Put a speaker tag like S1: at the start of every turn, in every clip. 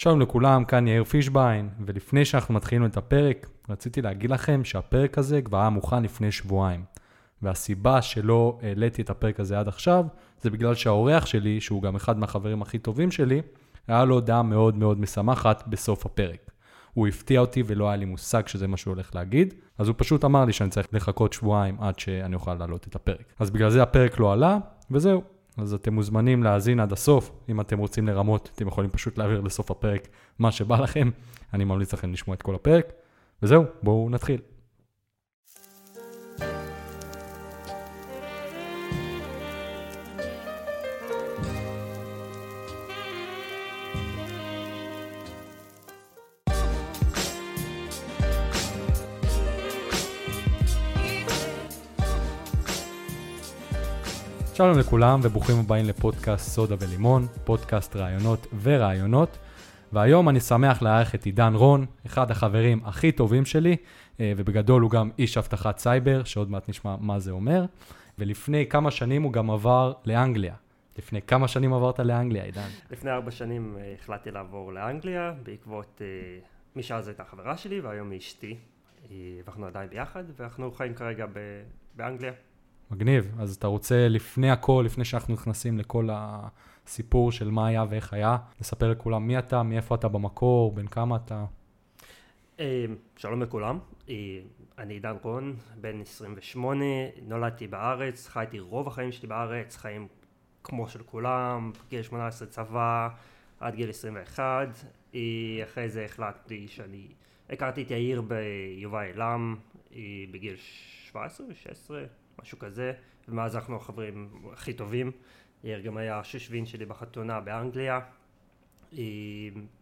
S1: שלום לכולם, כאן יאיר פישביין, ולפני שאנחנו מתחילים את הפרק, רציתי להגיד לכם שהפרק הזה כבר היה מוכן לפני שבועיים. והסיבה שלא העליתי את הפרק הזה עד עכשיו, זה בגלל שהאורח שלי, שהוא גם אחד מהחברים הכי טובים שלי, היה לו הודעה מאוד מאוד משמחת בסוף הפרק. הוא הפתיע אותי ולא היה לי מושג שזה מה שהוא הולך להגיד, אז הוא פשוט אמר לי שאני צריך לחכות שבועיים עד שאני אוכל להעלות את הפרק. אז בגלל זה הפרק לא עלה, וזהו. אז אתם מוזמנים להאזין עד הסוף, אם אתם רוצים לרמות, אתם יכולים פשוט להעביר לסוף הפרק מה שבא לכם, אני ממליץ לכם לשמוע את כל הפרק, וזהו, בואו נתחיל. שלום לכולם וברוכים הבאים לפודקאסט סודה ולימון, פודקאסט רעיונות ורעיונות. והיום אני שמח לארח את עידן רון, אחד החברים הכי טובים שלי, אה, ובגדול הוא גם איש אבטחת סייבר, שעוד מעט נשמע מה זה אומר. ולפני כמה שנים הוא גם עבר לאנגליה. לפני כמה שנים עברת לאנגליה, עידן?
S2: לפני ארבע שנים אה, החלטתי לעבור לאנגליה, בעקבות, אה, מי שאז הייתה חברה שלי והיום היא אשתי. אנחנו עדיין ביחד, ואנחנו חיים כרגע באנגליה.
S1: מגניב. אז אתה רוצה לפני הכל, לפני שאנחנו נכנסים לכל הסיפור של מה היה ואיך היה, לספר לכולם מי אתה, מאיפה אתה במקור, בין כמה אתה.
S2: אה, שלום לכולם, אה, אני עידן רון, בן 28, נולדתי בארץ, חייתי רוב החיים שלי בארץ, חיים כמו של כולם, גיל 18 צבא, עד גיל 21, אה, אחרי זה החלטתי שאני, הכרתי את יאיר ביובל אילם בגיל 17 16 משהו כזה, ומאז אנחנו החברים הכי טובים. יאיר גם היה השושבין שלי בחתונה באנגליה, אה,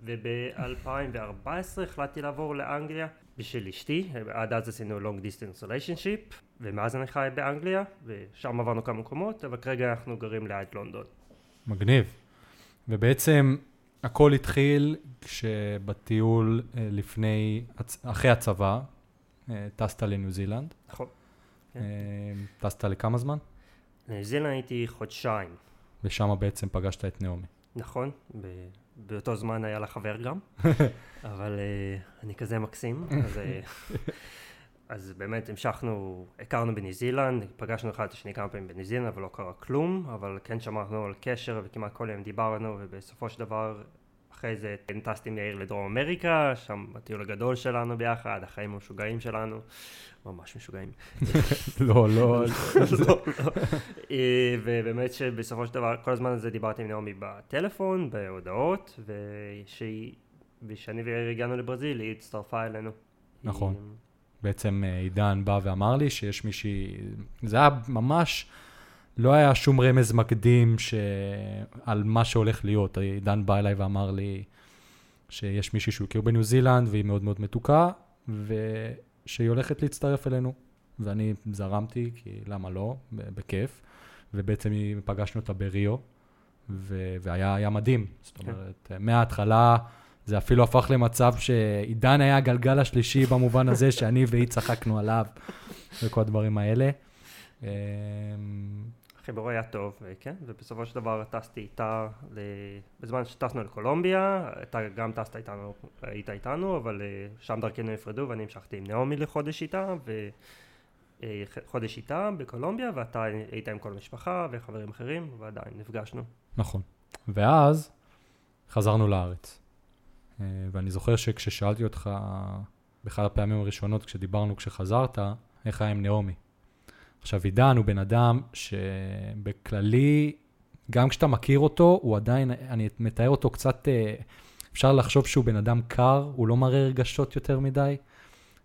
S2: וב-2014 החלטתי לעבור לאנגליה בשביל אשתי, עד אז עשינו long distance relationship, ומאז אני חי באנגליה, ושם עברנו כמה מקומות, אבל כרגע אנחנו גרים ליד לונדון.
S1: מגניב. ובעצם הכל התחיל כשבטיול אה, לפני, אחרי הצבא, אה, טסת לניו זילנד.
S2: נכון.
S1: כן. אה, טסת לכמה זמן?
S2: ניו זילנד הייתי חודשיים.
S1: ושם בעצם פגשת את נעמי.
S2: נכון, ב- באותו זמן היה לה חבר גם, אבל uh, אני כזה מקסים, אז, uh, אז באמת המשכנו, הכרנו בניו זילנד, פגשנו אחד את השני כמה פעמים בניו זילנד, אבל לא קרה כלום, אבל כן שמרנו על קשר וכמעט כל יום דיברנו, ובסופו של דבר אחרי זה טסתי עם יאיר לדרום אמריקה, שם הטיול הגדול שלנו ביחד, החיים המשוגעים שלנו, ממש משוגעים.
S1: לא, לא.
S2: לא, לא. אה, ובאמת שבסופו של דבר, כל הזמן הזה דיברתי עם נעמי בטלפון, בהודעות, ושאני ויאיר הגענו לברזיל, היא הצטרפה אלינו.
S1: נכון. בעצם אה, עידן בא ואמר לי שיש מישהי, זה היה ממש... לא היה שום רמז מקדים ש... על מה שהולך להיות. עידן בא אליי ואמר לי שיש מישהי שהוא הכיר בניו זילנד והיא מאוד מאוד מתוקה, ושהיא הולכת להצטרף אלינו. ואני זרמתי, כי למה לא, בכיף. ובעצם פגשנו אותה בריו, ו... והיה מדהים. זאת כן. אומרת, מההתחלה זה אפילו הפך למצב שעידן היה הגלגל השלישי במובן הזה שאני והיא צחקנו עליו, וכל הדברים האלה.
S2: החיבור היה טוב, אה, כן, ובסופו של דבר טסתי איתה, בזמן שטסנו לקולומביה, אתה גם טסת איתנו, היית איתנו, אבל אה, שם דרכנו נפרדו ואני המשכתי עם נעמי לחודש איתה, וחודש אה, איתה בקולומביה, ואתה היית עם כל המשפחה וחברים אחרים, ועדיין נפגשנו.
S1: נכון. ואז חזרנו לארץ. ואני זוכר שכששאלתי אותך, באחד הפעמים הראשונות כשדיברנו כשחזרת, איך היה עם נעמי? עכשיו, עידן הוא בן אדם שבכללי, גם כשאתה מכיר אותו, הוא עדיין, אני מתאר אותו קצת, אה, אפשר לחשוב שהוא בן אדם קר, הוא לא מראה רגשות יותר מדי.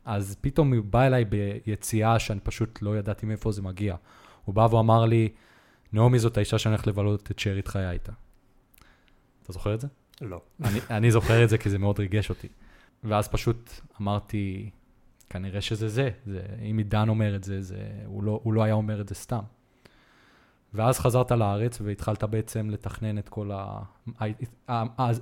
S1: אז פתאום הוא בא אליי ביציאה שאני פשוט לא ידעתי מאיפה זה מגיע. הוא בא ואמר לי, נעמי זאת האישה שאני הולך לבלות את שארית חיי איתה. אתה זוכר את זה?
S2: לא.
S1: אני, אני זוכר את זה כי זה מאוד ריגש אותי. ואז פשוט אמרתי, כנראה שזה זה. זה אם עידן אומר את זה, זה הוא, לא, הוא לא היה אומר את זה סתם. ואז חזרת לארץ והתחלת בעצם לתכנן את כל ה...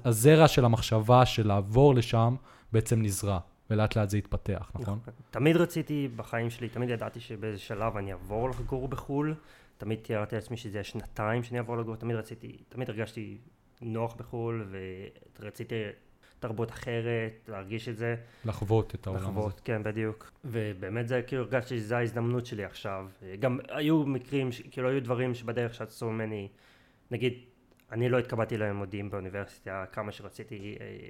S1: הזרע של המחשבה של לעבור לשם בעצם נזרע, ולאט לאט זה התפתח, נכון? נכון?
S2: תמיד רציתי בחיים שלי, תמיד ידעתי שבאיזה שלב אני אעבור לגור בחו"ל, תמיד תיארתי לעצמי שזה יהיה שנתיים שאני אעבור לגור, תמיד רציתי, תמיד הרגשתי נוח בחו"ל ורציתי תרבות אחרת, להרגיש את זה.
S1: לחוות את העולם הזה.
S2: לחוות, כן, בדיוק. ובאמת זה, כאילו, הרגשתי שזו ההזדמנות שלי עכשיו. גם היו מקרים, ש- כאילו, היו דברים שבדרך שעשו ממני, נגיד, אני לא התקבלתי ללימודים באוניברסיטה כמה שרציתי. אה,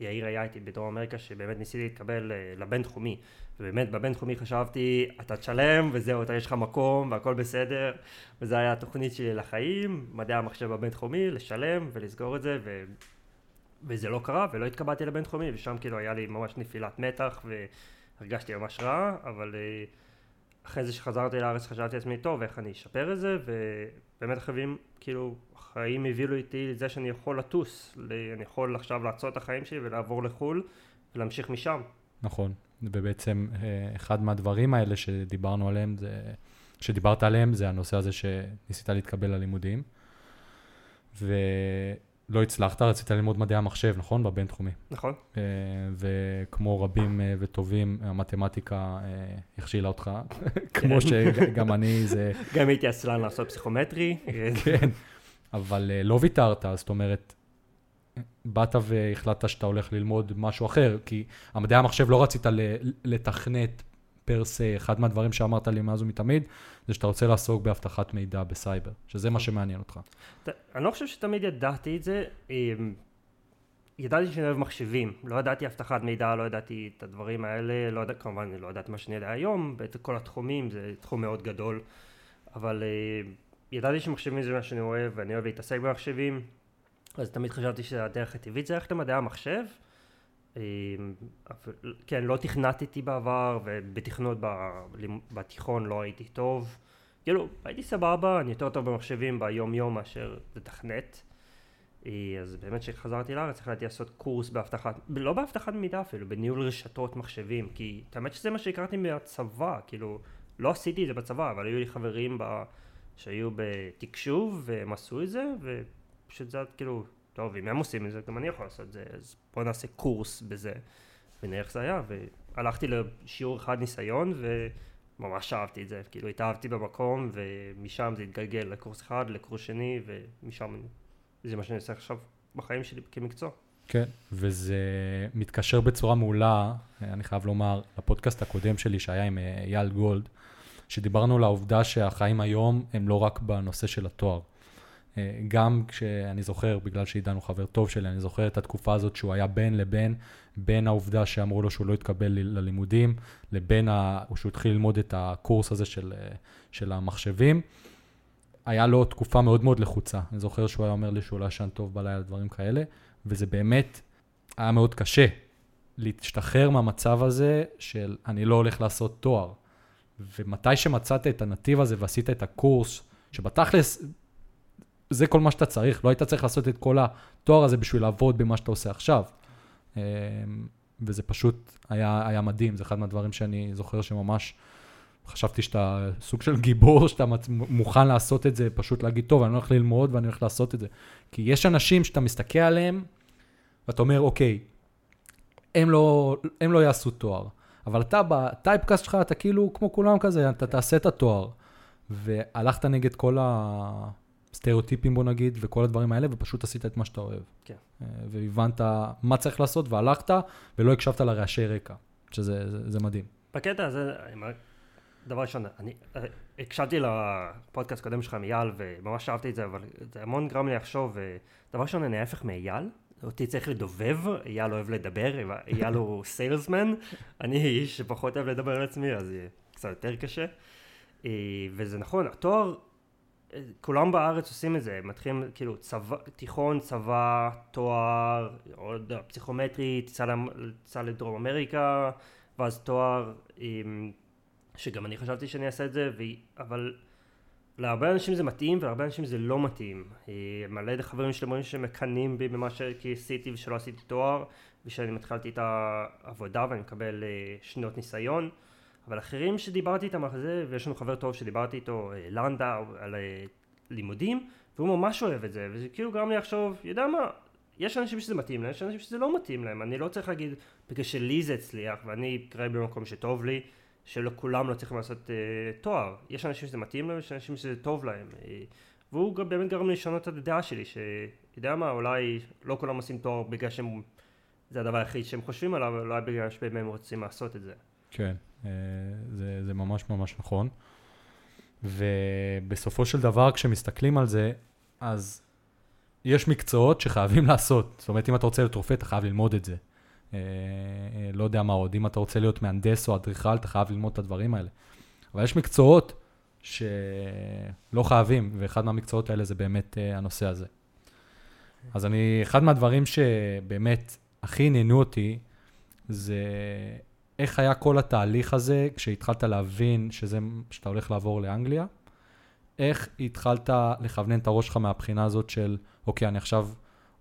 S2: יאיר היה איתי בדרום אמריקה, שבאמת ניסיתי להתקבל אה, לבינתחומי. ובאמת, בבינתחומי חשבתי, אתה תשלם, וזהו, אתה יש לך מקום, והכל בסדר. וזו הייתה התוכנית שלי לחיים, מדעי המחשב בבינתחומי, לשלם ולסגור את זה, ו... וזה לא קרה, ולא התקבלתי לבינתחומי, ושם כאילו היה לי ממש נפילת מתח, והרגשתי ממש רע, אבל אה, אחרי זה שחזרתי לארץ חשבתי לעצמי, טוב, איך אני אשפר את זה, ובאמת החיים, כאילו, החיים הביאו איתי לזה שאני יכול לטוס, אני יכול עכשיו לעצור את החיים שלי ולעבור לחו"ל, ולהמשיך משם.
S1: נכון, ובעצם אה, אחד מהדברים האלה שדיברנו עליהם, זה, שדיברת עליהם, זה הנושא הזה שניסית להתקבל ללימודים, ולא הצלחת, רצית ללמוד מדעי המחשב, נכון? בבינתחומי.
S2: נכון?
S1: אה, וכמו רבים אה, וטובים, המתמטיקה אה, הכשילה אותך, כמו שגם אני, זה...
S2: גם הייתי עצלן לעשות פסיכומטרי.
S1: כן, אבל לא ויתרת, זאת אומרת, באת והחלטת שאתה הולך ללמוד משהו אחר, כי המדעי המחשב לא רצית לתכנת פר סה, אחד מהדברים שאמרת לי מאז ומתמיד, זה שאתה רוצה לעסוק באבטחת מידע בסייבר, שזה מה שמעניין אותך.
S2: אני לא חושב שתמיד ידעתי את זה. אמ, ידעתי שאני אוהב מחשבים, לא ידעתי אבטחת מידע, לא ידעתי את הדברים האלה, לא יודע, כמובן לא ידעתי מה שאני יודע היום, את כל התחומים, זה תחום מאוד גדול, אבל אה, ידעתי שמחשבים זה מה שאני אוהב, ואני אוהב להתעסק במחשבים, אז תמיד חשבתי שהדרך הטבעית זה ללכת למדעי המחשב. אמ, כן, לא תכנתתי בעבר, ובתכנות בתיכון לא הייתי טוב. כאילו, הייתי סבבה, אני יותר טוב במחשבים ביום יום מאשר לתכנת. אה, אז באמת כשחזרתי לארץ החלטתי לעשות קורס באבטחת, לא באבטחת מידע אפילו, בניהול רשתות מחשבים, כי האמת שזה מה שהכרתי מהצבא, כאילו, לא עשיתי את זה בצבא, אבל היו לי חברים ב... שהיו בתקשוב והם עשו את זה, ופשוט זה כאילו, טוב, אם הם עושים את זה, גם אני יכול לעשות את זה, אז בוא נעשה קורס בזה, ונראה איך זה היה, והלכתי לשיעור אחד ניסיון, וממש אהבתי את זה, כאילו התאהבתי במקום, ומשם זה התגלגל לקורס אחד, לקורס שני, ומשם זה מה שאני עושה עכשיו בחיים שלי כמקצוע.
S1: כן, וזה מתקשר בצורה מעולה, אני חייב לומר, לפודקאסט הקודם שלי שהיה עם אה, אייל גולד, שדיברנו על העובדה שהחיים היום הם לא רק בנושא של התואר. אה, גם כשאני זוכר, בגלל שעידן הוא חבר טוב שלי, אני זוכר את התקופה הזאת שהוא היה בין לבין, בין העובדה שאמרו לו שהוא לא יתקבל ל- ללימודים, לבין ה... שהוא התחיל ללמוד את הקורס הזה של, אה, של המחשבים. היה לו תקופה מאוד מאוד לחוצה. אני זוכר שהוא היה אומר לי שהוא לא ישן טוב בלילה, דברים כאלה, וזה באמת היה מאוד קשה להשתחרר מהמצב הזה של אני לא הולך לעשות תואר. ומתי שמצאת את הנתיב הזה ועשית את הקורס, שבתכלס זה כל מה שאתה צריך, לא היית צריך לעשות את כל התואר הזה בשביל לעבוד במה שאתה עושה עכשיו. אמ, וזה פשוט היה, היה מדהים, זה אחד מהדברים שאני זוכר שממש חשבתי שאתה סוג של גיבור, שאתה מוכן לעשות את זה, פשוט להגיד, טוב, אני הולך ללמוד ואני הולך לעשות את זה. כי יש אנשים שאתה מסתכל עליהם, ואתה אומר, אוקיי, הם לא, הם לא יעשו תואר, אבל אתה בטייפקאסט שלך, אתה כאילו כמו כולם כזה, אתה תעשה את התואר. והלכת נגד כל הסטריאוטיפים, בוא נגיד, וכל הדברים האלה, ופשוט עשית את מה שאתה אוהב.
S2: כן.
S1: והבנת מה צריך לעשות, והלכת, ולא הקשבת לרעשי רקע, שזה זה, זה מדהים.
S2: בקטע הזה, דבר ראשון, אני הקשבתי לפודקאסט הקודם שלך עם אייל, וממש אהבתי את זה, אבל זה המון גרם לי לחשוב, אה, דבר ראשון, אני ההפך מאייל, אותי צריך לדובב, אייל אוהב לדבר, אייל הוא סיילסמן, אני איש שפחות אוהב לדבר על עצמי, אז יהיה קצת יותר קשה. אה, וזה נכון, התואר, כולם בארץ עושים את זה, מתחילים כאילו צבא, תיכון, צבא, תואר, עוד פסיכומטרי, טיסה לדרום אמריקה, ואז תואר, עם- שגם אני חשבתי שאני אעשה את זה, ו... אבל להרבה אנשים זה מתאים ולהרבה אנשים זה לא מתאים. מלא חברים שלי אומרים שמקנאים בי במה כי עשיתי ושלא עשיתי תואר, ושאני התחלתי את העבודה ואני מקבל אה, שנות ניסיון. אבל אחרים שדיברתי איתם על זה, ויש לנו חבר טוב שדיברתי איתו, אה, לנדאו, על אה, לימודים, והוא ממש אוהב את זה, וזה כאילו גרם לי לחשוב, יודע מה, יש אנשים שזה מתאים להם, יש אנשים שזה לא מתאים להם, אני לא צריך להגיד, בגלל שלי זה הצליח, ואני כרגע במקום שטוב לי, שלא כולם לא צריכים לעשות אה, תואר, יש אנשים שזה מתאים להם, יש אנשים שזה טוב להם, אה, והוא גם באמת גרם לי לשנות את הדעה שלי, שיודע מה, אולי לא כולם עושים תואר בגלל שהם זה הדבר היחיד שהם חושבים עליו, היה בגלל שבאמת הם רוצים לעשות את זה.
S1: כן, אה, זה, זה ממש ממש נכון. ובסופו של דבר, כשמסתכלים על זה, אז יש מקצועות שחייבים לעשות. זאת אומרת, אם אתה רוצה להיות רופא, אתה חייב ללמוד את זה. אה, אה, לא יודע מה עוד, אם אתה רוצה להיות מהנדס או אדריכל, אתה חייב ללמוד את הדברים האלה. אבל יש מקצועות שלא חייבים, ואחד מהמקצועות האלה זה באמת הנושא הזה. אז אני, אחד מהדברים שבאמת הכי עניינו אותי, זה איך היה כל התהליך הזה כשהתחלת להבין שזה, שאתה הולך לעבור לאנגליה, איך התחלת לכוונן את הראש שלך מהבחינה הזאת של, אוקיי, אני עכשיו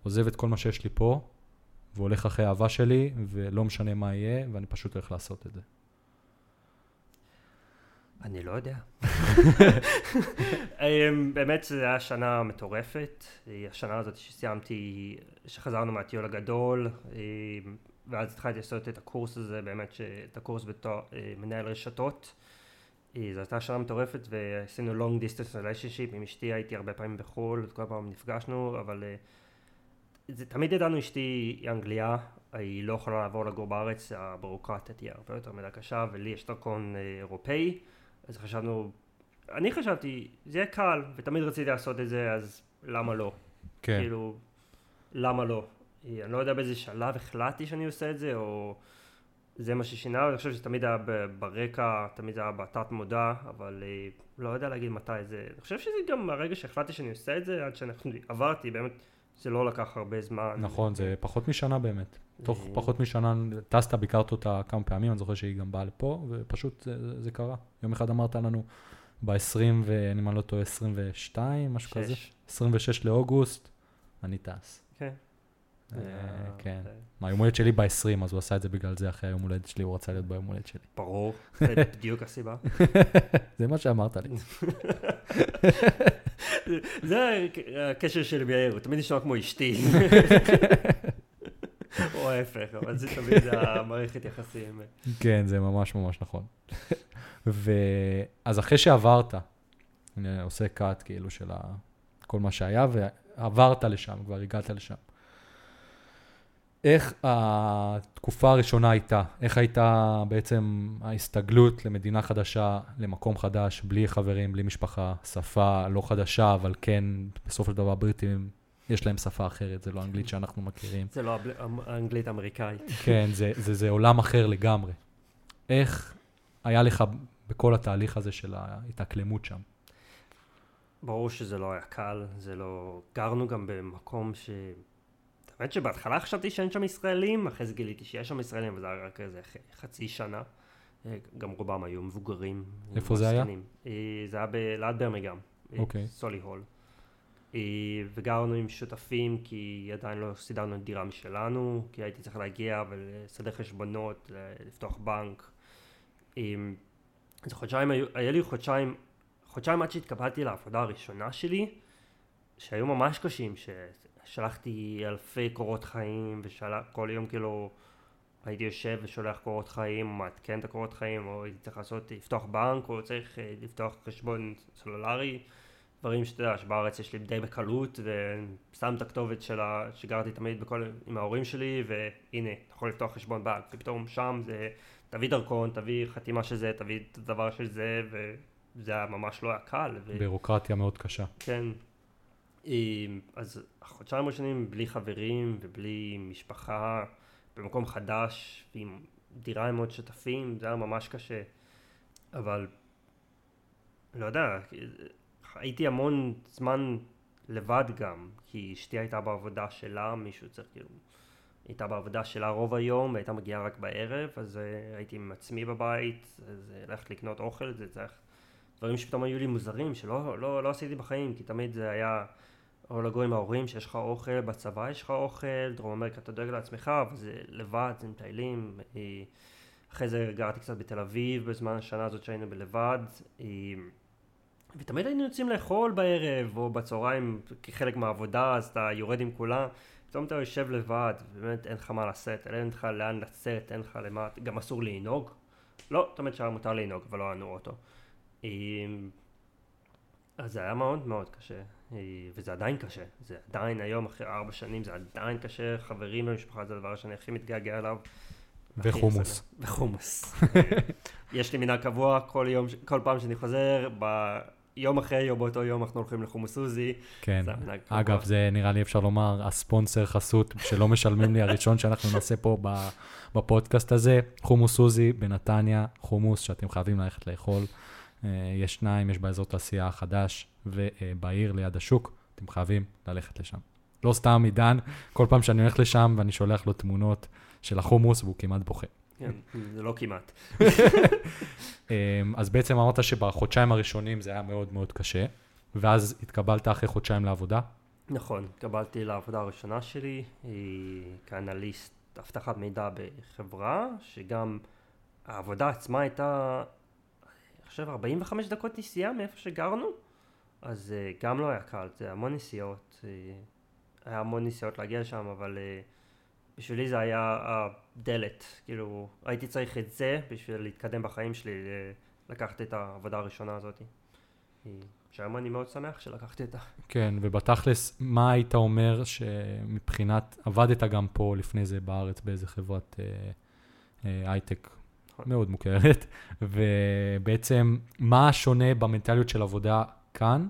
S1: עוזב את כל מה שיש לי פה, והולך אחרי האהבה שלי, ולא משנה מה יהיה, ואני פשוט הולך לעשות את זה.
S2: אני לא יודע. אמ, באמת זו הייתה שנה מטורפת, השנה הזאת שסיימתי, שחזרנו מהטיול הגדול, אמ, ואז התחלתי לעשות את הקורס הזה, באמת, את הקורס בתור אה, מנהל רשתות. אה, זו הייתה שנה מטורפת ועשינו long distance relationship עם אשתי, הייתי הרבה פעמים בחו"ל, כל פעם נפגשנו, אבל אה, זה, תמיד ידענו אשתי היא אנגליה, היא לא יכולה לעבור לגור בארץ, הבירוקרטיה תהיה הרבה יותר מדי קשה, ולי יש דרכון אירופאי, אז חשבנו, אני חשבתי, זה יהיה קל, ותמיד רציתי לעשות את זה, אז למה לא?
S1: כן.
S2: כאילו, למה לא? אני לא יודע באיזה שלב החלטתי שאני עושה את זה, או זה מה ששינה, אני חושב שתמיד היה ברקע, תמיד היה בתת מודע, אבל אה, לא יודע להגיד מתי זה, אני חושב שזה גם הרגע שהחלטתי שאני עושה את זה, עד שאנחנו עברתי, באמת, זה לא לקח הרבה זמן.
S1: נכון, זה פחות משנה באמת. תוך פחות משנה טסת, ביקרת אותה כמה פעמים, אני זוכר שהיא גם באה לפה, ופשוט זה, זה קרה. יום אחד אמרת לנו, ב-20, ואם אני לא טועה, 22, משהו כזה. 26 לאוגוסט, אני טס.
S2: כן.
S1: אה, כן. מה, יום הולדת שלי ב-20, אז הוא עשה את זה בגלל זה אחרי היום הולדת שלי, הוא רצה להיות ביום הולדת שלי.
S2: ברור, זה בדיוק הסיבה.
S1: זה מה שאמרת לי.
S2: זה הקשר שלי ביאיר, הוא תמיד נשמע כמו אשתי. או ההפך, אבל זה תמיד המערכת יחסים.
S1: כן, זה ממש ממש נכון. ואז אחרי שעברת, אני עושה קאט כאילו של כל מה שהיה, ועברת לשם, כבר הגעת לשם. איך התקופה הראשונה הייתה? איך הייתה בעצם ההסתגלות למדינה חדשה, למקום חדש, בלי חברים, בלי משפחה, שפה לא חדשה, אבל כן, בסופו של דבר בריטים, יש להם שפה אחרת, זה לא אנגלית שאנחנו מכירים.
S2: זה לא אנגלית אמריקאית.
S1: כן, זה, זה, זה עולם אחר לגמרי. איך היה לך בכל התהליך הזה של ההתאקלמות שם?
S2: ברור שזה לא היה קל, זה לא... גרנו גם במקום ש... האמת שבהתחלה חשבתי שאין שם ישראלים, אחרי זה גיליתי שיש שם ישראלים, וזה היה רק איזה חצי שנה. אה, גם רובם היו מבוגרים.
S1: איפה זה היה?
S2: אה, זה היה ליד ברמיגם.
S1: אה, אוקיי.
S2: סולי הול. וגרנו עם שותפים כי עדיין לא סידרנו דירה משלנו, כי הייתי צריך להגיע ולסדר חשבונות, לפתוח בנק. אז חודשיים, היה לי חודשיים, חודשיים עד שהתקבלתי לעבודה הראשונה שלי, שהיו ממש קשים, שלחתי אלפי קורות חיים, וכל יום כאילו הייתי יושב ושולח קורות חיים, מעדכן את הקורות חיים, או הייתי צריך לעשות, לפתוח בנק, או צריך אה, לפתוח חשבון סלולרי, דברים שאתה יודע, שבארץ יש לי די בקלות, ושם את הכתובת שלה, שגרתי תמיד בכל, עם ההורים שלי, והנה, אתה יכול לפתוח חשבון בנק, ופתאום שם זה, תביא דרכון, תביא חתימה של זה, תביא את הדבר של זה, וזה היה ממש לא היה קל. ו...
S1: בירוקרטיה מאוד קשה.
S2: כן, אז החודשיים הראשונים בלי חברים ובלי משפחה, במקום חדש, ועם דירה עם עוד שותפים, זה היה ממש קשה. אבל, לא יודע, הייתי המון זמן לבד גם, כי אשתי הייתה בעבודה שלה, מישהו צריך כאילו... הייתה בעבודה שלה רוב היום, והייתה מגיעה רק בערב, אז uh, הייתי עם עצמי בבית, אז uh, ללכת לקנות אוכל, זה צריך... דברים שפתאום היו לי מוזרים, שלא לא, לא עשיתי בחיים, כי תמיד זה היה או לגור עם ההורים שיש לך אוכל, בצבא יש לך אוכל, דרום אמריקה אתה דואג לעצמך, אבל זה לבד, זה מטיילים. אה, אחרי זה גרתי קצת בתל אביב בזמן השנה הזאת שהיינו בלבד. אה, ותמיד היינו יוצאים לאכול בערב או בצהריים כחלק מהעבודה, אז אתה יורד עם כולם. פתאום אתה יושב לבד, ובאמת אין לך מה לשאת, אין לך לאן לצאת, אין לך למה, גם אסור לנהוג. לא, תמיד שהיה מותר לנהוג, אבל לא היה לנו אוטו. אה, אז זה היה מאוד מאוד קשה, אה, וזה עדיין קשה. זה עדיין היום, אחרי ארבע שנים, זה עדיין קשה. חברים במשפחה זה הדבר שאני הכי מתגעגע אליו.
S1: וחומוס.
S2: וחומוס. אה, יש לי מנהג קבוע, כל יום, כל פעם שאני חוזר, ביום אחרי או באותו יום אנחנו הולכים לחומוס עוזי.
S1: כן.
S2: זה.
S1: אגב, זה נראה לי אפשר לומר, הספונסר חסות שלא משלמים לי, הראשון שאנחנו נעשה פה בפודקאסט הזה, חומוס עוזי בנתניה, חומוס שאתם חייבים ללכת לאכול. אה, יש שניים, יש באזור תעשייה החדש ובעיר ליד השוק, אתם חייבים ללכת לשם. לא סתם עידן, כל פעם שאני הולך לשם ואני שולח לו תמונות של החומוס והוא כמעט בוכה.
S2: כן, זה לא כמעט.
S1: אמ, אז בעצם אמרת שבחודשיים הראשונים זה היה מאוד מאוד קשה, ואז התקבלת אחרי חודשיים לעבודה.
S2: נכון, התקבלתי לעבודה הראשונה שלי כאנליסט אבטחת מידע בחברה, שגם העבודה עצמה הייתה, חושב, 45 דקות נסיעה מאיפה שגרנו, אז אה, גם לא היה קל, זה המון נסיעות, אה, היה המון נסיעות להגיע לשם, אבל אה, בשבילי זה היה הדלת, כאילו, הייתי צריך את זה בשביל להתקדם בחיים שלי, אה, לקחת את העבודה הראשונה הזאת. שהיום אני מאוד שמח שלקחתי אותה.
S1: כן, ובתכלס, מה היית אומר שמבחינת, עבדת גם פה לפני זה בארץ באיזה חברת הייטק. מאוד מוכרת, ובעצם, מה השונה במנטליות של עבודה כאן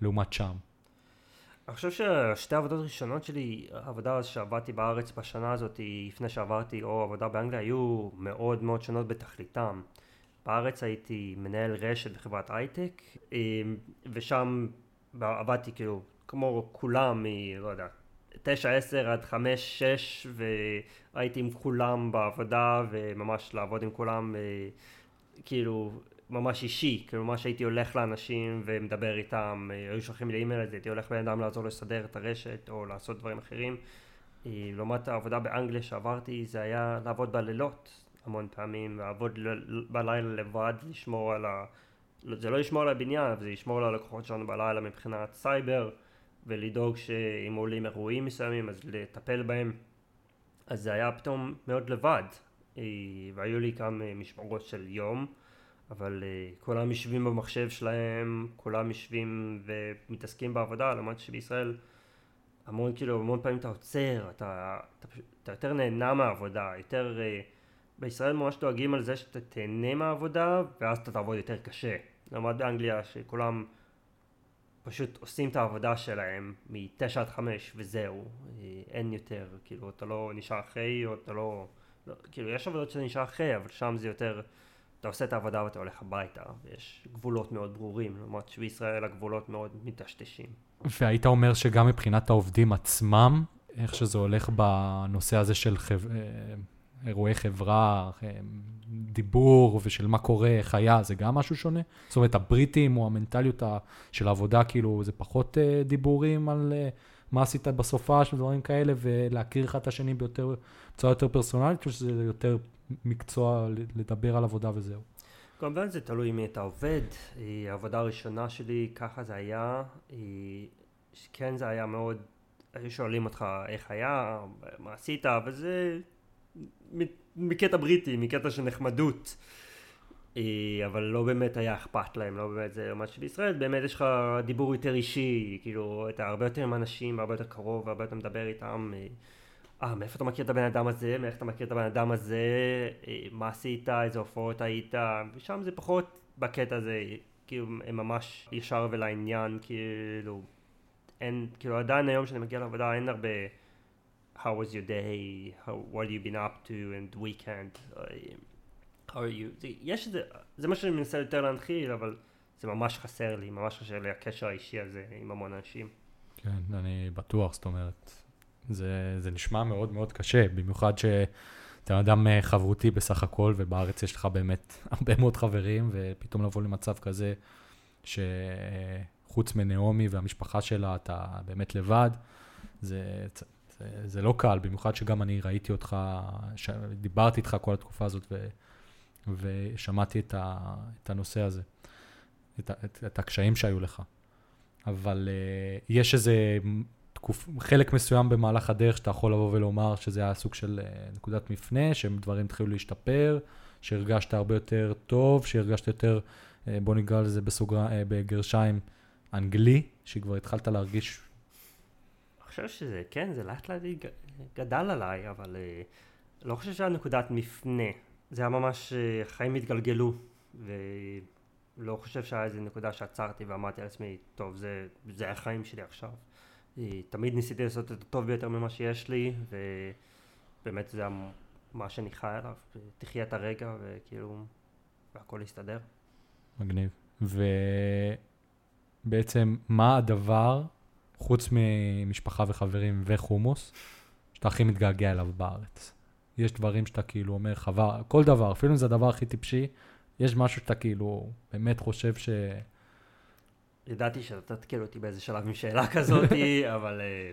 S1: לעומת שם?
S2: אני חושב ששתי העבודות הראשונות שלי, העבודה שעבדתי בארץ בשנה הזאת לפני שעברתי, או עבודה באנגליה, היו מאוד מאוד שונות בתכליתם. בארץ הייתי מנהל רשת בחברת הייטק, אה, ושם עבדתי כאילו כמו כולם, מ... לא יודע, 9, 10 עד 5, 6, והייתי עם כולם בעבודה, וממש לעבוד עם כולם, אה, כאילו, ממש אישי, כאילו ממש הייתי הולך לאנשים ומדבר איתם, אה, היו שולחים לי אימייל, אז הייתי הולך בן אדם לעזור לסדר את הרשת או לעשות דברים אחרים. אה, לעומת העבודה באנגליה שעברתי, זה היה לעבוד בלילות המון פעמים, לעבוד בלילה לבד, לשמור על ה... זה לא לשמור על הבניין, אבל זה לשמור על הלקוחות שלנו בלילה מבחינת סייבר, ולדאוג שאם עולים אירועים מסוימים, אז לטפל בהם. אז זה היה פתאום מאוד לבד, אה, והיו לי גם אה, משמרות של יום. אבל uh, כולם יושבים במחשב שלהם, כולם יושבים ומתעסקים בעבודה, למרות שבישראל המון כאילו, המון פעמים אתה עוצר, אתה, אתה, אתה יותר נהנה מהעבודה, יותר, בישראל ממש דואגים על זה שאתה תהנה מהעבודה ואז אתה תעבוד יותר קשה. לעומת באנגליה שכולם פשוט עושים את העבודה שלהם מ-9 עד 5 וזהו, אה, אין יותר, כאילו אתה לא נשאר אחרי או אתה לא, לא כאילו יש עבודות שאתה נשאר אחרי, אבל שם זה יותר אתה עושה את העבודה ואתה הולך הביתה, ויש גבולות מאוד ברורים, למרות שבישראל הגבולות מאוד מטשטשים.
S1: והיית אומר שגם מבחינת העובדים עצמם, איך שזה הולך בנושא הזה של חב... אירועי חברה, דיבור ושל מה קורה, היה, זה גם משהו שונה? זאת אומרת, הבריטים או המנטליות של העבודה, כאילו, זה פחות אה, דיבורים על אה, מה עשית בסופה של דברים כאלה, ולהכיר אחד את השני ביותר, בצורה יותר פרסונלית, או שזה יותר מקצוע לדבר על עבודה וזהו?
S2: כמובן זה תלוי מי אתה עובד, אה, העבודה הראשונה שלי ככה זה היה, כן זה היה מאוד, היו שואלים אותך איך היה, מה עשית, אבל זה מ- מקטע בריטי, מקטע של נחמדות. אה, אבל לא באמת היה אכפת להם, לא באמת זה מה שבישראל, באמת יש לך דיבור יותר אישי, כאילו אתה הרבה יותר עם אנשים, הרבה יותר קרוב, הרבה יותר מדבר איתם. אה, אה, מאיפה אתה מכיר את הבן אדם הזה, מאיך אתה מכיר את הבן אדם הזה, אה, מה עשית, איזה הופעות היית, ושם זה פחות בקטע הזה, כאילו הם ממש ישר ולעניין, כאילו, אין, כאילו עדיין היום כשאני מגיע לעבודה אין הרבה How was your day, How, what have you been up to, and weekend, אה, how are you, זה, יש את זה, זה מה שאני מנסה יותר להנחיל, אבל זה ממש חסר לי, ממש חסר לי הקשר האישי הזה עם המון אנשים.
S1: כן, אני בטוח, זאת אומרת, זה, זה נשמע מאוד מאוד קשה, במיוחד שאתה אדם אה, חברותי בסך הכל, ובארץ יש לך באמת הרבה מאוד חברים, ופתאום לבוא למצב כזה, שחוץ מנעמי והמשפחה שלה, אתה באמת לבד, זה, זה, לא קל, במיוחד שגם אני ראיתי אותך, ש... דיברתי איתך כל התקופה הזאת, ו, ושמעתי את, ה, את הנושא הזה, את, ה- את, את הקשיים שהיו לך. אבל uh, יש איזה תקופ... חלק מסוים במהלך הדרך שאתה יכול לבוא ולומר שזה היה סוג של uh, נקודת מפנה, שדברים התחילו להשתפר, שהרגשת הרבה יותר טוב, שהרגשת יותר, uh, בוא נקרא לזה בסוגר... uh, בגרשיים, אנגלי, שכבר התחלת להרגיש...
S2: חושב שזה, כן, זה לאט לאט גדל עליי, אבל אה, לא חושב שהיה נקודת מפנה. זה היה ממש, אה, החיים התגלגלו, ולא חושב שהיה איזה נקודה שעצרתי ואמרתי לעצמי, טוב, זה, זה החיים שלי עכשיו. אה, תמיד ניסיתי לעשות את הטוב ביותר ממה שיש לי, ובאמת זה מה שאני חי עליו, תחיה את הרגע, וכאילו, והכל יסתדר.
S1: מגניב. ובעצם, מה הדבר, חוץ ממשפחה וחברים וחומוס, שאתה הכי מתגעגע אליו בארץ? יש דברים שאתה כאילו אומר, חבל, כל דבר, אפילו אם זה הדבר הכי טיפשי, יש משהו שאתה כאילו באמת חושב ש...
S2: ידעתי שאתה תתקיל אותי באיזה שלב עם שאלה כזאת, אבל אה,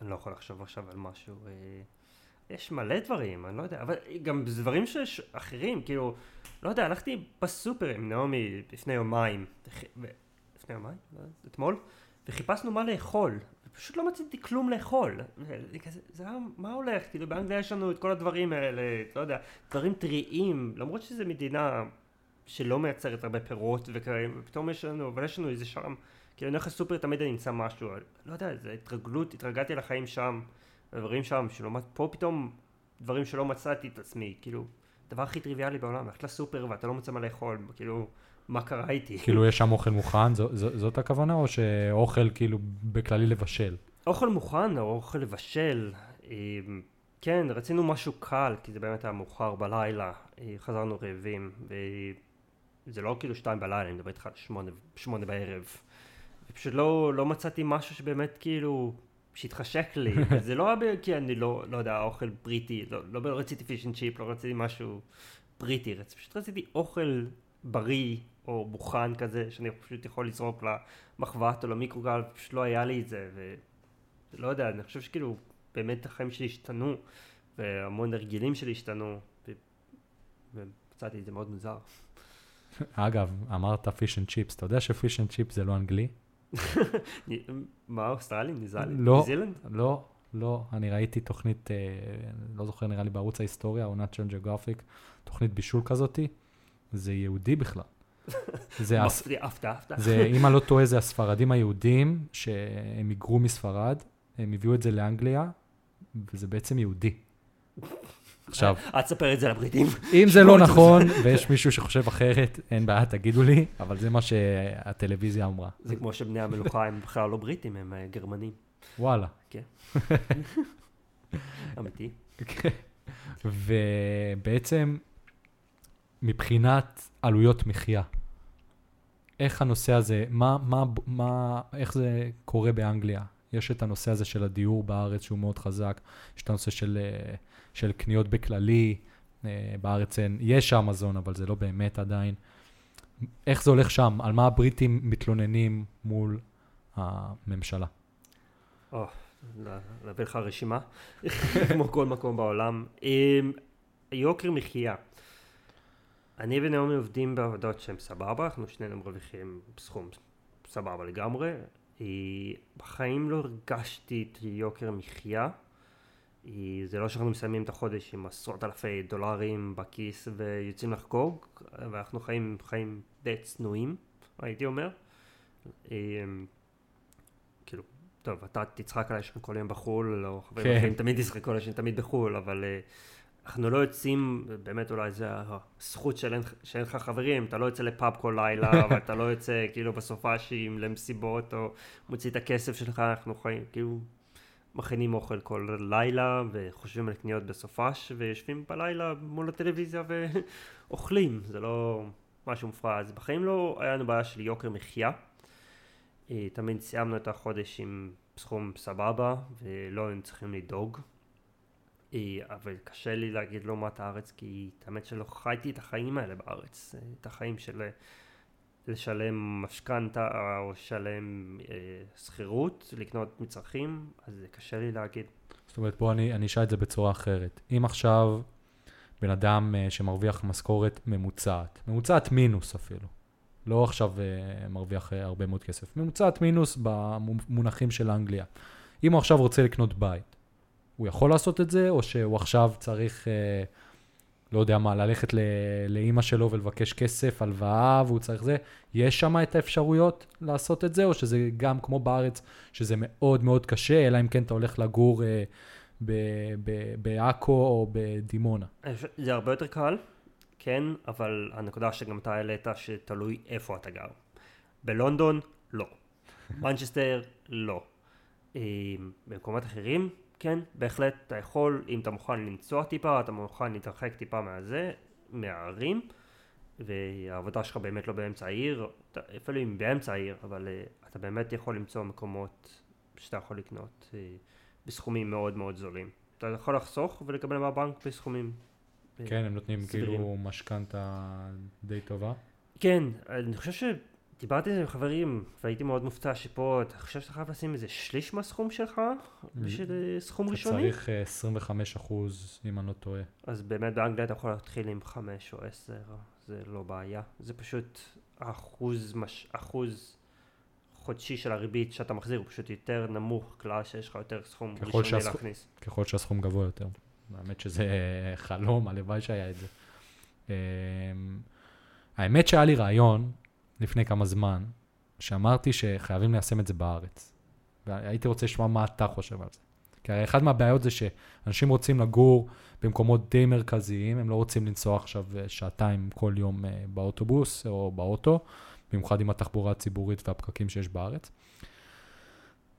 S2: אני לא יכול לחשוב עכשיו על משהו. אה, יש מלא דברים, אני לא יודע, אבל גם דברים שיש אחרים, כאילו, לא יודע, הלכתי בסופר עם נעמי לפני יומיים, לפני יומיים? לא אתמול, וחיפשנו מה לאכול, ופשוט לא מצאתי כלום לאכול. זה היה, מה הולך? כאילו, באנגליה יש לנו את כל הדברים האלה, לא יודע, דברים טריים, למרות שזו מדינה שלא מייצרת הרבה פירות וכאלה, ופתאום יש לנו, אבל יש לנו איזה שם, כאילו אני הולך לסופר תמיד אני אמצא משהו, לא יודע, זה התרגלות, התרגלתי לחיים שם, דברים שם, שלעומת פה פתאום דברים שלא מצאתי את עצמי, כאילו, הדבר הכי טריוויאלי בעולם, ללכת לסופר ואתה לא מוצא מה לאכול, כאילו, מה קרה איתי?
S1: כאילו יש שם אוכל מוכן, זו, זו, זאת הכוונה, או שאוכל כאילו בכללי לבשל?
S2: אוכל מוכן או אוכל לבשל, אה, כן, רצינו משהו קל, כי זה באמת היה מאוחר בלילה, אה, חזרנו רעבים, וזה לא כאילו שתיים בלילה, אני מדבר איתך על שמונה, שמונה בערב. ופשוט לא, לא מצאתי משהו שבאמת כאילו, שהתחשק לי, זה לא היה כי אני לא, לא יודע, אוכל בריטי, לא, לא רציתי fish and chip, לא רציתי משהו בריטי, פשוט רציתי אוכל בריא או מוכן כזה, שאני פשוט יכול לזרוק למחבת או למיקרוגל, פשוט לא היה לי את זה, ולא יודע, אני חושב שכאילו, באמת החיים שלי השתנו, והמון הרגלים שלי השתנו, ו... ומצאתי את זה מאוד מוזר.
S1: אגב, אמרת fish and chips, אתה יודע ש fish and chips זה לא אנגלי?
S2: מה, אוסטרלי? ניו זילנד?
S1: לא. לא, לא, אני ראיתי תוכנית, אה, לא זוכר, נראה לי בערוץ ההיסטוריה, או נשיונל ג'יאוגרפיק, תוכנית בישול כזאתי, זה יהודי בכלל. זה.
S2: מפתיע, הפתעה, הפתעה.
S1: זה, אם אני לא טועה, זה הספרדים היהודים, שהם היגרו מספרד, הם הביאו את זה לאנגליה, וזה בעצם יהודי. עכשיו,
S2: אל תספר את זה לבריטים.
S1: אם זה לא נכון, ויש מישהו שחושב אחרת, אין בעיה, תגידו לי, אבל זה מה שהטלוויזיה אמרה.
S2: זה כמו שבני המלוכה הם בכלל לא בריטים, הם אה, גרמנים.
S1: וואלה.
S2: אמיתי.
S1: ובעצם, מבחינת עלויות מחיה, איך הנושא הזה, מה, מה, מה, איך זה קורה באנגליה? יש את הנושא הזה של הדיור בארץ שהוא מאוד חזק, יש את הנושא של, אה, של קניות בכללי, אה, בארץ אין, יש אמזון, אבל זה לא באמת עדיין. איך זה הולך שם? על מה הבריטים מתלוננים מול הממשלה?
S2: או, להביא לך רשימה, כמו כל מקום בעולם. אמ, יוקר מחיה. אני ונעמי עובדים בעבודות שהן סבבה, אנחנו שנינו מרוויחים סכום סבבה לגמרי. אה, בחיים לא הרגשתי את יוקר מחיה. אה, זה לא שאנחנו מסיימים את החודש עם עשרות אלפי דולרים בכיס ויוצאים לחגוג, ואנחנו חיים חיים די צנועים, הייתי אומר. אה, כאילו, טוב, אתה תצחק עליי שאני כל יום בחו"ל, או חברים
S1: כן.
S2: אחרים תמיד יצחקו עליי שאני תמיד בחו"ל, אבל אה, אנחנו לא יוצאים, באמת אולי זה הזכות שאין שאין לך חברים, אתה לא יוצא לפאב כל לילה, ואתה לא יוצא כאילו בסופאשים למסיבות, או מוציא את הכסף שלך, אנחנו חיים, כאילו, מכינים אוכל כל לילה, וחושבים על קניות בסופש, ויושבים בלילה מול הטלוויזיה ואוכלים, זה לא משהו מופרע, אז בחיים לא היה לנו בעיה של יוקר מחיה. אה, תמיד סיימנו את החודש עם סכום סבבה, ולא היינו צריכים לדאוג. אה, אבל קשה לי להגיד לעומת הארץ, כי את האמת שלא חייתי את החיים האלה בארץ. אה, את החיים של אה, לשלם משכנתה או לשלם אה, שכירות, לקנות מצרכים, אז זה קשה לי להגיד.
S1: זאת אומרת, בוא אני, אשאל את זה בצורה אחרת. אם עכשיו בן אדם uh, שמרוויח משכורת ממוצעת, ממוצעת מינוס אפילו, לא עכשיו uh, מרוויח uh, הרבה מאוד כסף, ממוצעת מינוס במונחים של אנגליה. אם הוא עכשיו רוצה לקנות בית, הוא יכול לעשות את זה, או שהוא עכשיו צריך uh, לא יודע מה, ללכת ל- לאימא שלו ולבקש כסף, הלוואה, והוא צריך זה, יש שם את האפשרויות לעשות את זה, או שזה גם כמו בארץ, שזה מאוד מאוד קשה, אלא אם כן אתה הולך לגור אה, בעכו או בדימונה.
S2: זה הרבה יותר קל, כן, אבל הנקודה שגם אתה העלית, שתלוי איפה אתה גר. בלונדון, לא. מנצ'סטר, לא. אה, במקומות אחרים, כן, בהחלט אתה יכול, אם אתה מוכן לנסוע טיפה, אתה מוכן להתרחק טיפה מהזה, מהערים, והעבודה שלך באמת לא באמצע העיר, אתה- אפילו אם באמצע העיר, אבל אה, אתה באמת יכול למצוא מקומות שאתה יכול לקנות אה, בסכומים מאוד מאוד זולים. אתה יכול לחסוך ולקבל מהבנק בסכומים. אה,
S1: כן, הם נותנים
S2: סבירים.
S1: כאילו משכנתה די טובה.
S2: כן, אני חושב על זה עם חברים, והייתי מאוד מופתע שפה, אתה חושב שאתה חייב לשים איזה שליש מהסכום שלך בשביל אה, סכום
S1: אתה
S2: ראשוני?
S1: צריך אה, 25 אחוז, אם אני לא טועה.
S2: אז באמת באנגליה אתה יכול להתחיל עם חמש או עשר, זה לא בעיה. זה פשוט אחוז, מש... אחוז חודשי של הריבית שאתה מחזיר הוא פשוט יותר נמוך, כלל שיש לך יותר סכום ראשוני
S1: שהסכום-
S2: להכניס.
S1: ככל שהסכום גבוה יותר. האמת שזה חלום, הלוואי שהיה את זה. אמ, האמת שהיה לי רעיון לפני כמה זמן, שאמרתי שחייבים ליישם את זה בארץ. והייתי רוצה לשמוע מה אתה חושב על זה. כי הרי אחת מהבעיות זה שאנשים רוצים לגור במקומות די מרכזיים, הם לא רוצים לנסוע עכשיו אה, שעתיים כל יום אה, באוטובוס או באוטו, במיוחד עם התחבורה הציבורית והפקקים שיש בארץ.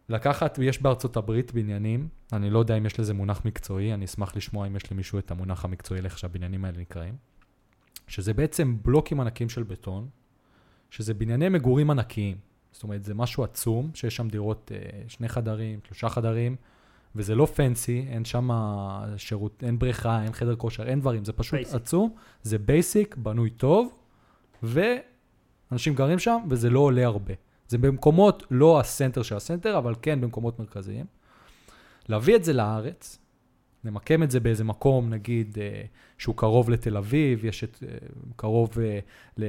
S1: לקחת, יש בארצות הברית בניינים, אני לא יודע אם יש לזה מונח מקצועי, אני אשמח לשמוע אם יש למישהו את המונח המקצועי לאיך שהבניינים האלה נקראים, שזה בעצם בלוקים ענקיים של בטון, שזה בנייני מגורים ענקיים. זאת אומרת, זה משהו עצום, שיש שם דירות אה, שני חדרים, שלושה חדרים, וזה לא fancy, אין שם שירות, אין בריכה, אין חדר כושר, אין דברים, זה פשוט
S2: basic.
S1: עצום, זה basic, בנוי טוב, ואנשים גרים שם, וזה לא עולה הרבה. זה במקומות, לא הסנטר של הסנטר, אבל כן במקומות מרכזיים. להביא את זה לארץ, נמקם את זה באיזה מקום, נגיד, אה, שהוא קרוב לתל אביב, יש את, אה, קרוב אה, ל,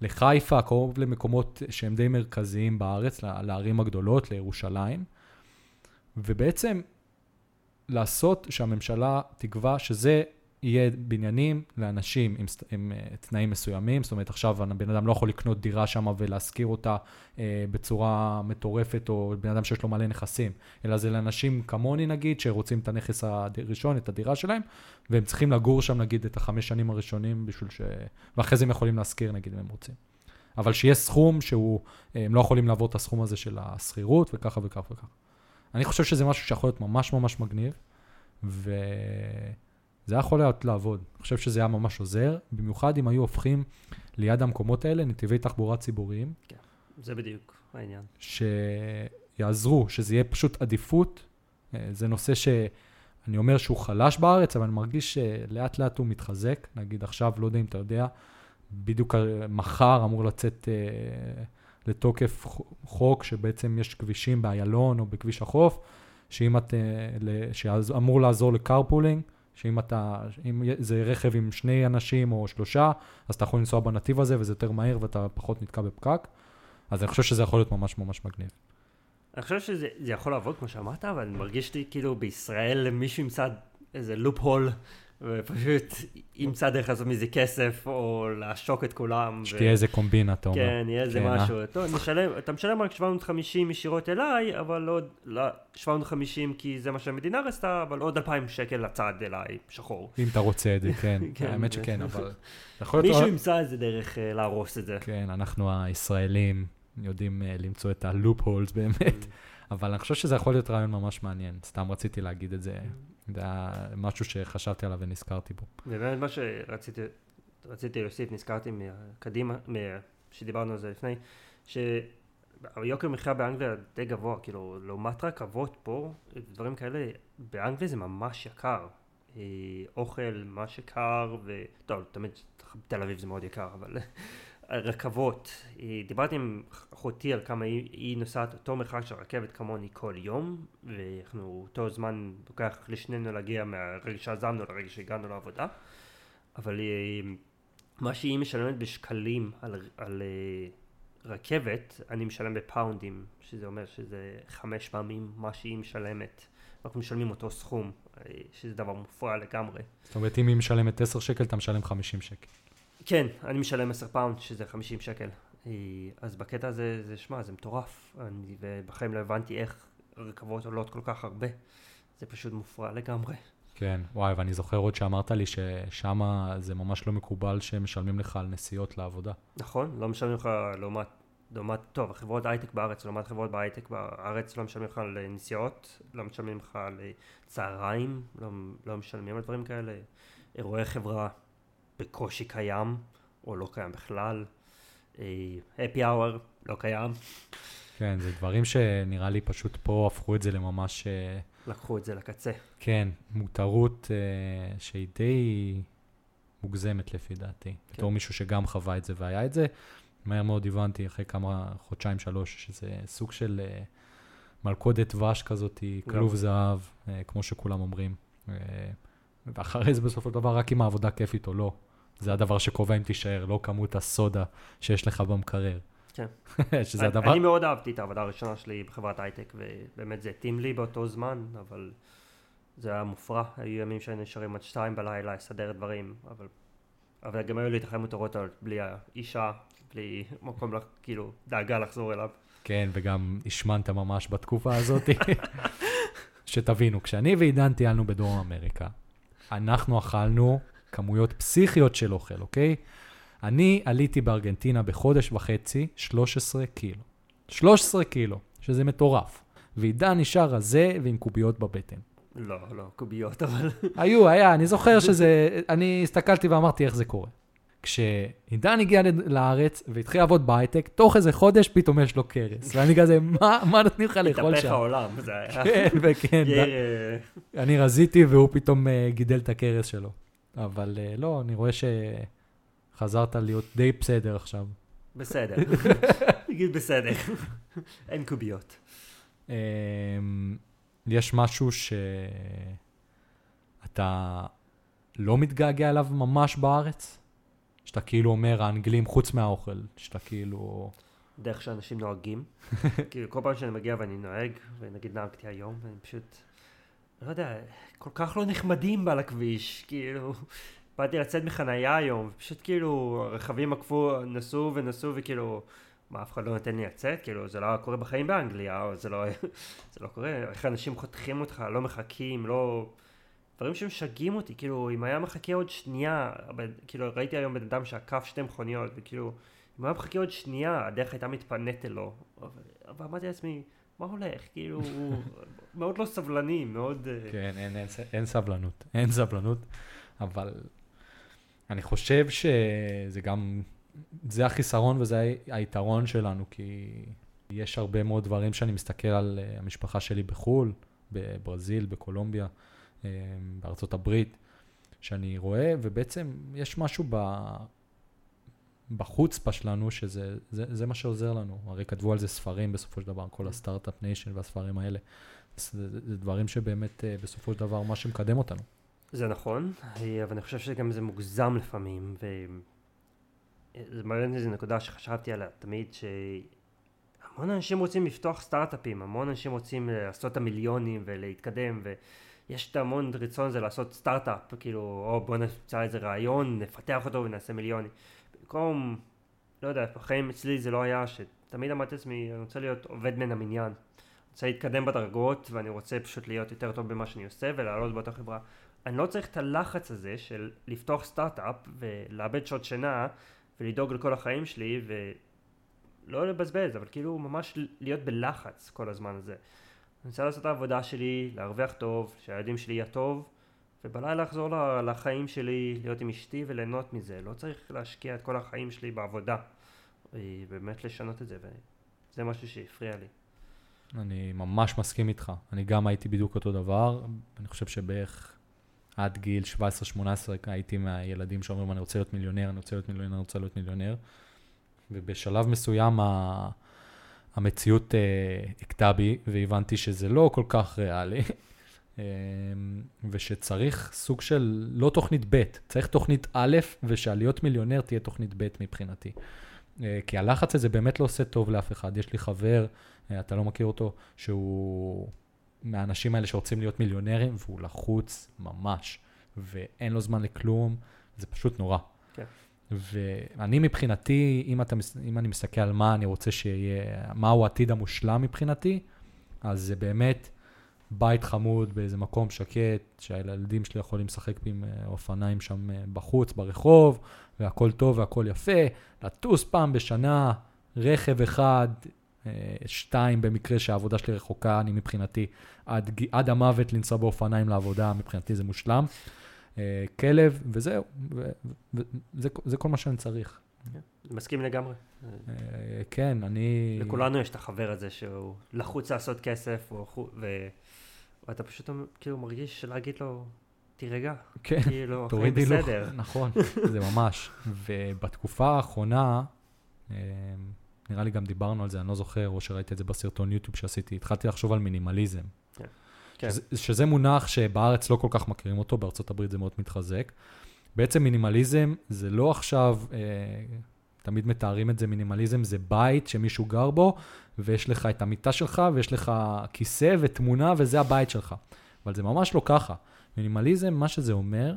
S1: לחיפה, קרוב למקומות שהם די מרכזיים בארץ, לערים הגדולות, לירושלים, ובעצם לעשות שהממשלה תקבע שזה יהיה בניינים לאנשים עם, עם uh, תנאים מסוימים, זאת אומרת עכשיו הבן אדם לא יכול לקנות דירה שם ולהשכיר אותה uh, בצורה מטורפת, או בן אדם שיש לו מלא נכסים, אלא זה לאנשים כמוני נגיד, שרוצים את הנכס הראשון, את הדירה שלהם, והם צריכים לגור שם נגיד את החמש שנים הראשונים בשביל ש... ואחרי זה הם יכולים להשכיר נגיד אם הם רוצים. אבל שיהיה סכום שהוא, אה, הם לא יכולים לעבור את הסכום הזה של השכירות וככה וככה וככה. אני חושב שזה משהו שיכול להיות ממש ממש מגניב, וזה יכול להיות לעבוד. אני חושב שזה היה ממש עוזר, במיוחד אם היו הופכים ליד המקומות האלה נתיבי תחבורה ציבוריים,
S2: זה בדיוק העניין.
S1: שיעזרו, שזה יהיה פשוט עדיפות. אה, זה נושא שאני אומר שהוא חלש בארץ, אבל אני מרגיש שלאט לאט הוא מתחזק. נגיד עכשיו, לא יודע אם אתה יודע, בדיוק מחר אמור לצאת אה, לתוקף חוק שבעצם יש כבישים באיילון או בכביש החוף, שאם את, אה, שאמור לעזור לקרפולינג, שאם אתה, אם זה רכב עם שני אנשים או שלושה, אז אתה יכול לנסוע בנתיב הזה וזה יותר מהיר ואתה פחות נתקע בפקק. אז אני חושב שזה יכול להיות ממש ממש מגניב.
S2: אני חושב שזה זה יכול לעבוד כמו שאמרת, אבל אני מרגיש לי כאילו בישראל מישהו ימצא איזה לופ הול, ופשוט ימצא דרך לעשות מזה כסף, או לעשוק את כולם. ו-
S1: שתהיה איזה קומבינה, אתה אומר.
S2: כן, יהיה איזה
S1: כן, אה?
S2: משהו. טוב, נשלם, אתה משלם רק 750 ישירות אליי, אבל עוד, לא, 750 כי זה מה שהמדינה רצתה, אבל עוד 2,000 שקל לצד אליי, שחור.
S1: אם אתה רוצה את זה, כן.
S2: כן,
S1: האמת שכן, אבל...
S2: מישהו ימצא איזה דרך אה, להרוס את זה.
S1: כן, אנחנו הישראלים יודעים אה, למצוא את הלופ הולס באמת, אבל אני חושב שזה יכול להיות רעיון ממש מעניין. סתם רציתי להגיד את זה, זה היה משהו שחשבתי עליו ונזכרתי בו.
S2: ובאמת מה שרציתי רציתי להוסיף, נזכרתי מקדימה, מה- שדיברנו על זה לפני, שיוקר מחיה באנגליה די גבוה, כאילו לעומת רכבות פה, דברים כאלה, באנגליה זה ממש יקר. אה, אוכל ממש יקר, ו... טוב, תמיד תל אביב זה מאוד יקר, אבל רכבות, אה, דיברתי עם אחותי על כמה היא, היא נוסעת אותו מרחק של רכבת כמוני כל יום, ואנחנו אותו זמן לוקח לשנינו להגיע מהרגע שעזבנו לרגע שהגענו לעבודה, אבל אה, מה שהיא משלמת בשקלים על, על אה, רכבת, אני משלם בפאונדים, שזה אומר שזה חמש פעמים מה שהיא משלמת, אנחנו משלמים אותו סכום, שזה דבר מופרע לגמרי.
S1: זאת אומרת, אם היא משלמת 10 שקל, אתה משלם 50 שקל.
S2: כן, אני משלם 10 פאונד, שזה 50 שקל. אה, אז בקטע הזה, זה, שמע, זה מטורף. אני, ובחיים לא הבנתי איך רכבות עולות כל כך הרבה. זה פשוט מופרע לגמרי.
S1: כן, וואי, ואני זוכר עוד שאמרת לי ששם זה ממש לא מקובל שמשלמים לך על נסיעות לעבודה.
S2: נכון, לא משלמים לך לעומת, לעומת, טוב, חברות הייטק בארץ, לעומת חברות בהייטק בארץ לא משלמים לך על נסיעות, לא משלמים לך על צהריים, לא, לא משלמים על דברים כאלה. אירועי חברה בקושי קיים, או לא קיים בכלל. הפי אה, אאואר לא קיים.
S1: כן, זה דברים שנראה לי פשוט פה הפכו את זה לממש... אה,
S2: לקחו את זה לקצה.
S1: כן, מותרות uh, שהיא די מוגזמת לפי דעתי. כן. בתור מישהו שגם חווה את זה והיה את זה, מהר מאוד הבנתי אחרי כמה חודשיים, שלוש, שזה סוג של uh, מלכודת דבש כזאת, כלוב גם. זהב, uh, כמו שכולם אומרים. Uh, ואחרי זה בסופו של דבר, רק אם העבודה כיפית או לא. זה הדבר שקובע אם תישאר, לא כמות הסודה שיש לך במקרר.
S2: כן.
S1: שזה
S2: אני,
S1: הדבר...
S2: אני מאוד אהבתי את העבודה הראשונה שלי בחברת הייטק, ובאמת זה התאים לי באותו זמן, אבל זה היה מופרע. היו ימים שהיינו נשארים עד שתיים בלילה לסדר דברים, אבל, אבל גם היו לי את החיים מותרות בלי האישה, בלי מקום, לך, כאילו, דאגה לחזור אליו.
S1: כן, וגם השמנת ממש בתקופה הזאת. שתבינו, כשאני ועידן טיילנו בדרום אמריקה, אנחנו אכלנו כמויות פסיכיות של אוכל, אוקיי? אני עליתי בארגנטינה בחודש וחצי 13 קילו. 13 קילו, שזה מטורף. ועידן נשאר רזה ועם קוביות בבטן.
S2: לא, לא, קוביות, אבל...
S1: היו, היה, אני זוכר שזה... אני הסתכלתי ואמרתי איך זה קורה. כשעידן הגיע לארץ והתחיל לעבוד בהייטק, תוך איזה חודש פתאום יש לו קרס. ואני כזה, מה, מה נותנים לך לאכול שם?
S2: התהפך העולם, זה היה...
S1: כן, וכן. אני רזיתי והוא פתאום uh, גידל את הקרס שלו. אבל uh, לא, אני רואה שחזרת להיות די בסדר עכשיו.
S2: בסדר. נגיד בסדר. אין קוביות.
S1: Um, יש משהו שאתה לא מתגעגע אליו ממש בארץ? שאתה כאילו אומר, האנגלים חוץ מהאוכל, שאתה כאילו...
S2: דרך שאנשים נוהגים. כאילו, כל פעם שאני מגיע ואני נוהג, ונגיד נהגתי היום, ואני פשוט, לא יודע, כל כך לא נחמדים על הכביש, כאילו, באתי לצאת מחנייה היום, פשוט כאילו, הרכבים עקפו, נסעו ונסעו, וכאילו, מה, אף אחד לא נותן לי לצאת? כאילו, זה לא קורה בחיים באנגליה, או זה לא, זה לא קורה, איך אנשים חותכים אותך, לא מחכים, לא... דברים שמשגעים אותי, כאילו, אם היה מחכה עוד שנייה, כאילו, ראיתי היום בן אדם שעקף שתי מכוניות, וכאילו, אם היה מחכה עוד שנייה, הדרך הייתה מתפנית אלו. אבל אמרתי לעצמי, מה הולך? כאילו, מאוד לא סבלני, מאוד...
S1: אה, כן, אין, אין, אין סבלנות, אין סבלנות, אבל אני חושב שזה גם, זה החיסרון וזה היתרון שלנו, כי יש הרבה מאוד דברים שאני מסתכל על אה, המשפחה שלי בחו"ל, בברזיל, בקולומביה. אה, בארצות הברית, שאני רואה, ובעצם יש משהו ב... בחוצפה שלנו, שזה זה, זה מה שעוזר לנו. הרי כתבו על זה ספרים בסופו של דבר, כל ה Start-Up Nation והספרים האלה. זה, זה, זה דברים שבאמת אה, בסופו של דבר מה שמקדם אותנו.
S2: זה נכון, אה, אבל אני חושב שגם זה מוגזם לפעמים, וזה מעניין איזו נקודה שחשבתי עליה תמיד, שהמון אנשים רוצים לפתוח סטארט-אפים, המון אנשים רוצים לעשות את המיליונים ולהתקדם, ו... יש את המון רצון הזה לעשות סטארט-אפ, כאילו, או בוא נמצא איזה רעיון, נפתח אותו ונעשה מיליונים. במקום, לא יודע, בחיים אצלי זה לא היה, שתמיד אמרתי לעצמי, אני רוצה להיות עובד מן המניין. רוצה להתקדם בדרגות, ואני רוצה פשוט להיות יותר טוב במה שאני עושה ולעלות באותה חברה. אני לא צריך את הלחץ הזה של לפתוח סטארט-אפ ולאבד שעות שינה ולדאוג לכל החיים שלי ולא לבזבז, אבל כאילו ממש להיות בלחץ כל הזמן הזה. אני רוצה לעשות את העבודה שלי, להרוויח טוב, שהילדים שלי יהיה טוב, ובלילה לחזור לחיים שלי, להיות עם אשתי וליהנות מזה. לא צריך להשקיע את כל החיים שלי בעבודה. באמת לשנות את זה, וזה משהו שהפריע לי.
S1: אני ממש מסכים איתך. אני גם הייתי בדיוק אותו דבר. אני חושב שבערך עד גיל 17-18 הייתי מהילדים שאומרים, אני רוצה להיות מיליונר, אני רוצה להיות מיליונר, אני רוצה להיות מיליונר. ובשלב מסוים המציאות אה, הכתה בי, והבנתי שזה לא כל כך ריאלי, אה, ושצריך סוג של, לא תוכנית ב', צריך תוכנית א', ושעליות מיליונר תהיה תוכנית ב' מבחינתי. אה, כי הלחץ הזה באמת לא עושה טוב לאף אחד. יש לי חבר, אתה לא מכיר אותו, שהוא מהאנשים האלה שרוצים להיות מיליונרים, והוא לחוץ ממש, ואין לו זמן לכלום, זה פשוט נורא.
S2: כן.
S1: ואני מבחינתי, אם, אתה, אם אני מסתכל על מה אני רוצה שיהיה, מהו העתיד המושלם מבחינתי, אז זה באמת בית חמוד באיזה מקום שקט, שהילדים שלי יכולים לשחק עם אה, אופניים שם אה, בחוץ, ברחוב, והכל טוב והכל יפה, לטוס פעם בשנה, רכב אחד, אה, שתיים במקרה שהעבודה שלי רחוקה, אני מבחינתי עד, עד המוות לנסוע באופניים לעבודה, מבחינתי זה מושלם. כלב, וזהו, ו- ו- וזה זה כל מה שאני צריך.
S2: מסכים לגמרי.
S1: כן, אני...
S2: לכולנו יש את החבר הזה שהוא לחוץ לעשות כסף, ו... ואתה פשוט כאילו מרגיש להגיד לו, תירגע,
S1: כן,
S2: כאילו, החיים
S1: תוריד הילוך.
S2: בסדר.
S1: נכון, זה ממש. ובתקופה האחרונה, אה, נראה לי גם דיברנו על זה, אני לא זוכר, או שראיתי את זה בסרטון יוטיוב שעשיתי, התחלתי לחשוב על מינימליזם.
S2: כן.
S1: שזה, שזה מונח שבארץ לא כל כך מכירים אותו, בארצות הברית זה מאוד מתחזק. בעצם מינימליזם זה לא עכשיו, אה, תמיד מתארים את זה, מינימליזם זה בית שמישהו גר בו, ויש לך את המיטה שלך, ויש לך כיסא ותמונה, וזה הבית שלך. אבל זה ממש לא ככה. מינימליזם, מה שזה אומר,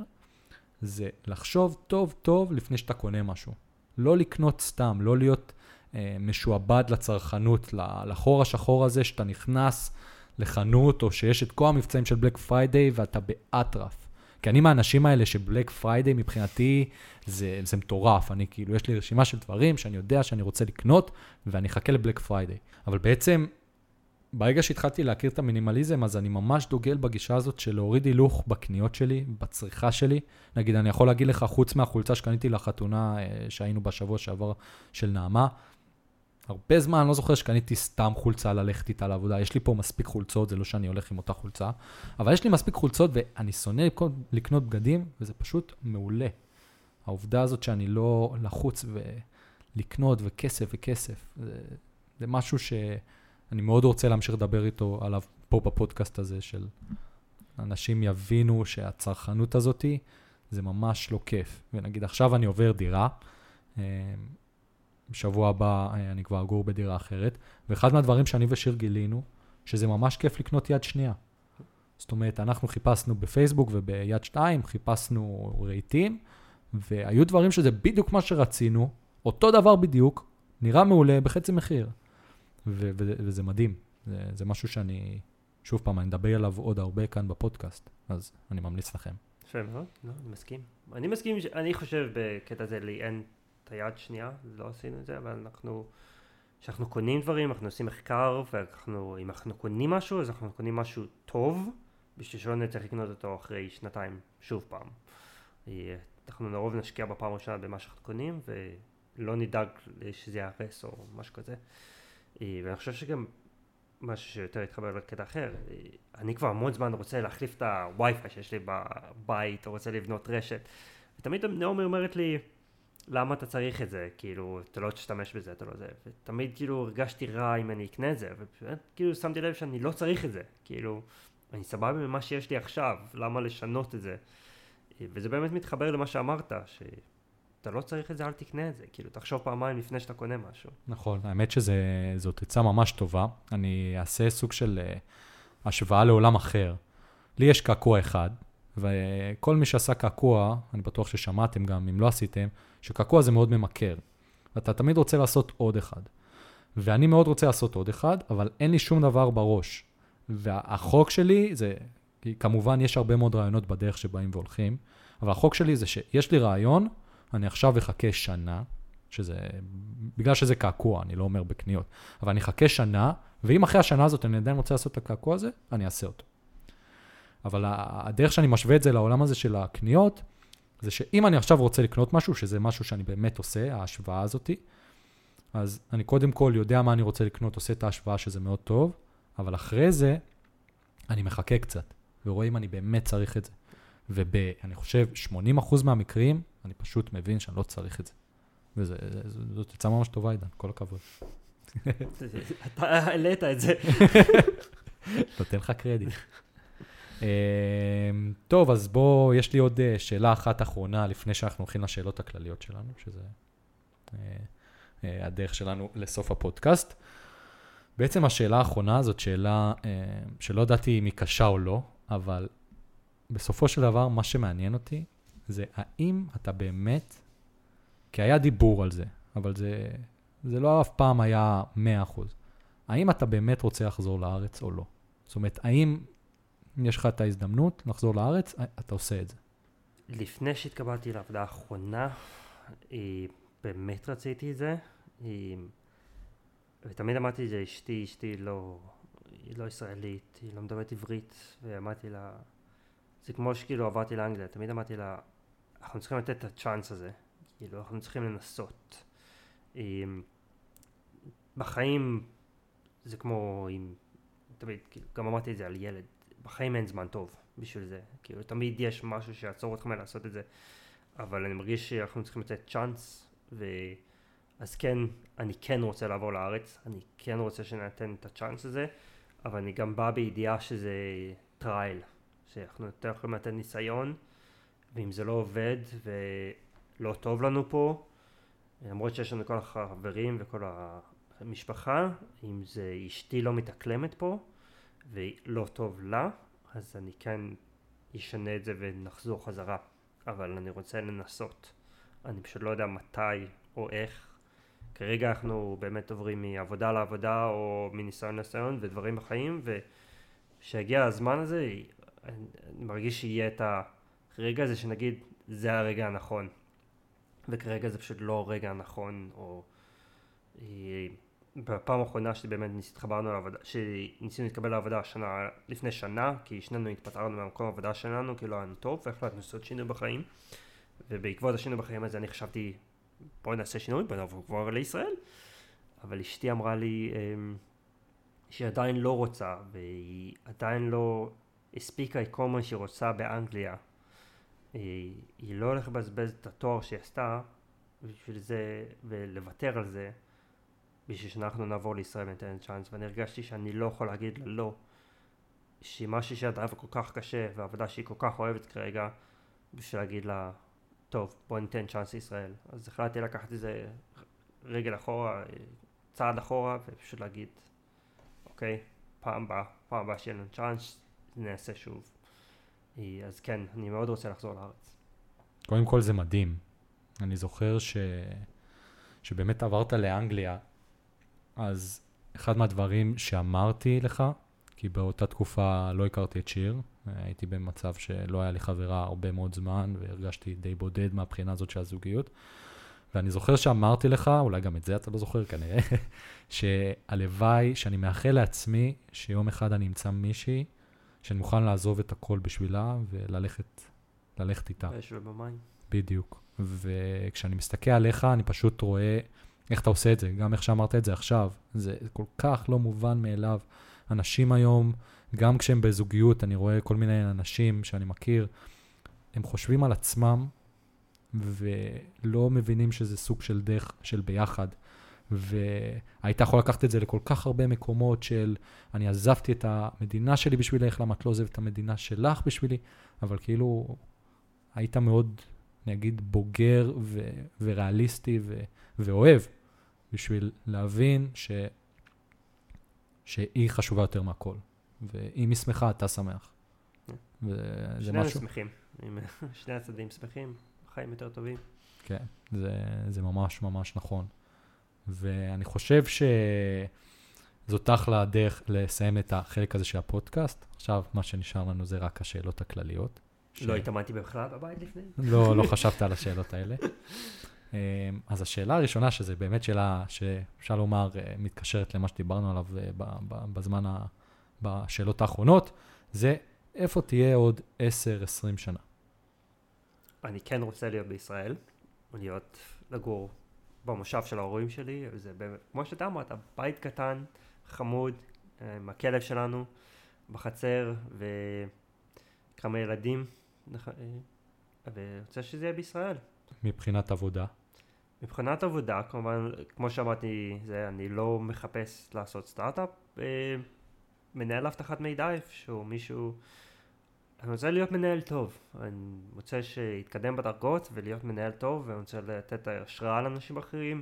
S1: זה לחשוב טוב טוב לפני שאתה קונה משהו. לא לקנות סתם, לא להיות אה, משועבד לצרכנות, לחור השחור הזה שאתה נכנס לחנות, או שיש את כל המבצעים של בלק פריידיי ואתה באטרף. כי אני מהאנשים האלה שבלק פריידיי מבחינתי זה, זה מטורף. אני כאילו, יש לי רשימה של דברים שאני יודע שאני רוצה לקנות, ואני אחכה לבלק פריידיי. אבל בעצם, ברגע שהתחלתי להכיר את המינימליזם, אז אני ממש דוגל בגישה הזאת של להוריד הילוך בקניות שלי, בצריכה שלי. נגיד, אני יכול להגיד לך, חוץ מהחולצה שקניתי לחתונה אה, שהיינו בשבוע שעבר של נעמה, הרבה זמן, לא זוכר שקניתי סתם חולצה ללכת איתה לעבודה. יש לי פה מספיק חולצות, זה לא שאני הולך עם אותה חולצה, אבל יש לי מספיק חולצות ואני שונא לקנות בגדים, וזה פשוט מעולה. העובדה הזאת שאני לא לחוץ ולקנות וכסף וכסף, זה, זה משהו שאני מאוד רוצה להמשיך לדבר איתו עליו פה בפודקאסט הזה, של אנשים יבינו שהצרכנות הזאתי זה ממש לא כיף. ונגיד עכשיו אני עובר דירה, אה, בשבוע הבא אה, אני כבר אגור בדירה אחרת, ואחד מהדברים שאני ושיר גילינו, שזה ממש כיף לקנות יד שנייה. זאת אומרת, אנחנו חיפשנו בפייסבוק וביד שתיים, חיפשנו רהיטים, והיו דברים שזה בדיוק מה שרצינו, אותו דבר בדיוק, נראה מעולה בחצי מחיר. ו- ו- וזה מדהים. זה, זה משהו שאני, שוב פעם, אני אדבר עליו עוד הרבה כאן בפודקאסט, אז אני ממליץ לכם.
S2: יפה מאוד, לא, אני מסכים. אני מסכים, אני חושב בקטע הזה לי אין את היד שנייה, לא עשינו את זה, אבל אנחנו, כשאנחנו קונים דברים, אנחנו עושים מחקר, ואנחנו, אם אנחנו קונים משהו, אז אנחנו קונים משהו טוב, בשביל שלא נצטרך לקנות אותו אחרי שנתיים, שוב פעם. אה, אנחנו לרוב נשקיע בפעם הראשונה במה שאנחנו קונים, ולא נדאג שזה ייהרס או משהו כזה. אה, ואני חושב שגם משהו שיותר התחבר לקטע אחר, אה, אני כבר המון זמן רוצה להחליף את הווי-פיי שיש לי בבית, או רוצה לבנות רשת, ותמיד נעמי אומרת לי, למה אתה צריך את זה? כאילו, אתה לא תשתמש בזה, אתה לא זה. ותמיד כאילו הרגשתי רע אם אני אקנה את זה, ובאמת כאילו שמתי לב שאני לא צריך את זה. כאילו, אני סבבה ממה שיש לי עכשיו, למה לשנות את זה? אה, וזה באמת מתחבר למה שאמרת, שאתה לא צריך את זה, אל תקנה את זה. כאילו, תחשוב פעמיים לפני שאתה קונה משהו.
S1: נכון, האמת שזאת עצה ממש טובה. אני אעשה סוג של uh, השוואה לעולם אחר. לי יש קעקוע אחד, וכל מי שעשה קעקוע, אני בטוח ששמעתם גם, אם לא עשיתם, שקעקוע זה מאוד ממכר. אתה תמיד רוצה לעשות עוד אחד. ואני מאוד רוצה לעשות עוד אחד, אבל אין לי שום דבר בראש. והחוק שלי זה, כי כמובן יש הרבה מאוד רעיונות בדרך שבאים והולכים, אבל החוק שלי זה שיש לי רעיון, אני עכשיו אחכה שנה, שזה, בגלל שזה קעקוע, אני לא אומר בקניות, אבל אני אחכה שנה, ואם אחרי השנה הזאת אני עדיין רוצה לעשות את הקעקוע הזה, אני אעשה אותו. אבל הדרך שאני משווה את זה לעולם הזה של הקניות, זה שאם אני עכשיו רוצה לקנות משהו, שזה משהו שאני באמת עושה, ההשוואה הזאתי, אז אני קודם כל יודע מה אני רוצה לקנות, עושה את ההשוואה שזה מאוד טוב, אבל אחרי זה, אני מחכה קצת, ורואה אם אני באמת צריך את זה. ואני חושב, 80% מהמקרים, אני פשוט מבין שאני לא צריך את זה. וזאת עצה ממש טובה, עידן, כל הכבוד.
S2: אתה העלית את זה.
S1: נותן לך קרדיט. טוב, אז בוא, יש לי עוד שאלה אחת אחרונה לפני שאנחנו הולכים לשאלות הכלליות שלנו, שזה הדרך שלנו לסוף הפודקאסט. בעצם השאלה האחרונה זאת שאלה אה, שלא ידעתי אם היא קשה או לא, אבל בסופו של דבר, מה שמעניין אותי זה האם אתה באמת, כי היה דיבור על זה, אבל זה, זה לא אף פעם היה 100%. האם אתה באמת רוצה לחזור לארץ או לא? זאת אומרת, האם יש לך את ההזדמנות לחזור לארץ, אתה עושה את זה.
S2: לפני שהתקבלתי לעבודה האחרונה, באמת רציתי את זה. ותמיד אמרתי את זה, אשתי, אשתי לא, היא לא ישראלית, היא לא מדברת עברית, ואמרתי לה, זה כמו שכאילו עברתי לאנגליה, תמיד אמרתי לה, אנחנו צריכים לתת את הצ'אנס הזה, כאילו אנחנו צריכים לנסות. בחיים זה כמו עם, תמיד, כאילו, גם אמרתי את זה על ילד, בחיים אין זמן טוב בשביל זה, כאילו תמיד יש משהו שיעצור אותך מלעשות את זה, אבל אני מרגיש שאנחנו צריכים לתת צ'אנס, ו... אז כן, אני כן רוצה לעבור לארץ, אני כן רוצה שניתן את הצ'אנס הזה, אבל אני גם בא בידיעה שזה trial, שאנחנו יותר יכולים לתת ניסיון, ואם זה לא עובד ולא טוב לנו פה, למרות שיש לנו כל החברים וכל המשפחה, אם זה אשתי לא מתאקלמת פה ולא טוב לה, אז אני כן אשנה את זה ונחזור חזרה, אבל אני רוצה לנסות. אני פשוט לא יודע מתי או איך. כרגע אנחנו באמת עוברים מעבודה לעבודה או מניסיון לניסיון ודברים בחיים, וכשיגיע הזמן הזה, אני, מרגיש שיהיה את הרגע הזה שנגיד, זה הרגע הנכון. וכרגע זה פשוט לא הרגע הנכון, או... אה, בפעם האחרונה שבאמת התחברנו לעבודה, שניסינו להתקבל לעבודה שנה, לפני שנה, כי שנינו התפטרנו מהמקום העבודה שלנו, כי לא היה לנו טוב, והחלטנו לעשות שינוי בחיים. ובעקבות השינוי בחיים הזה אני חשבתי, בואי נעשה שינוי, בואי נעבור כבר לישראל. אבל אשתי אמרה לי אמ, שהיא עדיין לא רוצה, והיא עדיין לא הספיקה את כל מה שהיא רוצה באנגליה. היא, היא לא הולכת לבזבז את התואר שהיא עשתה בשביל זה, ולוותר על זה. בשביל שאנחנו נעבור לישראל וניתן צ'אנס, ואני הרגשתי שאני לא יכול להגיד לה לא, שמה שהיא שעדה כל כך קשה, והעבודה שהיא כל כך אוהבת כרגע, בשביל להגיד לה, טוב, בוא ניתן צ'אנס לישראל. אז החלטתי לקחת איזה רגל אחורה, צעד אחורה, ופשוט להגיד, אוקיי, פעם הבאה, פעם הבאה שיהיה לנו צ'אנס, נעשה שוב. אז כן, אני מאוד רוצה לחזור לארץ.
S1: קודם כל זה מדהים. אני זוכר ש... שבאמת עברת לאנגליה אז אחד מהדברים שאמרתי לך, כי באותה תקופה לא הכרתי את שיר, הייתי במצב שלא היה לי חברה הרבה מאוד זמן, והרגשתי די בודד מהבחינה הזאת של הזוגיות. ואני זוכר שאמרתי לך, אולי גם את זה אתה לא זוכר כנראה, שהלוואי, שאני מאחל לעצמי שיום אחד אני אמצא מישהי שאני מוכן לעזוב את הכל בשבילה וללכת ללכת איתה.
S2: באש ובמים.
S1: בדיוק. וכשאני מסתכל עליך, אני פשוט רואה איך אתה עושה את זה, גם איך שאמרת את זה עכשיו. זה כל כך לא מובן מאליו. אנשים היום, גם כשהם בזוגיות, אני רואה כל מיני אנשים שאני מכיר, הם חושבים על עצמם ולא מבינים שזה סוג של דרך של ביחד. והיית יכול לקחת את זה לכל כך הרבה מקומות של אני עזבתי את המדינה שלי בשבילך, למה את לא עוזבת את המדינה שלך בשבילי, אבל כאילו היית מאוד, אני אגיד, בוגר ו- וריאליסטי ו- ואוהב בשביל להבין ש... שהיא חשובה יותר מהכל. ואם היא שמחה, אתה שמח.
S2: כן. וזה משהו... שנינו שמחים. שני הצדדים שמחים, חיים יותר טובים.
S1: כן, זה, זה ממש ממש נכון. ואני חושב שזאת אחלה דרך לסיים את החלק הזה של הפודקאסט. עכשיו, מה שנשאר לנו זה רק השאלות הכלליות.
S2: לא ש... לא התאמנתי בכלל בבית לפני?
S1: לא, לא חשבת על השאלות האלה. אמ, אז השאלה הראשונה, שזו באמת שאלה שאפשר לומר אה, מתקשרת למה שדיברנו עליו אה, בזמן, ה... בשאלות האחרונות, זה איפה תהיה עוד 10-20 שנה?
S2: אני כן רוצה להיות בישראל, להיות, לגור במושב של ההורים שלי, זה באמת, כמו שאתה אמרת, בית קטן, חמוד, אה, עם הכלב שלנו, בחצר, וכמה ילדים, ואני רוצה שזה יהיה בישראל.
S1: מבחינת עבודה?
S2: מבחינת עבודה, כמובן, כמו שאמרתי, זה, אני לא מחפש לעשות סטארט-אפ, אה, מנהל אבטחת מידע איפשהו, מישהו... אני רוצה להיות מנהל טוב, אני רוצה שיתקדם בדרגות ולהיות מנהל טוב, ואני רוצה לתת השראה לאנשים אחרים,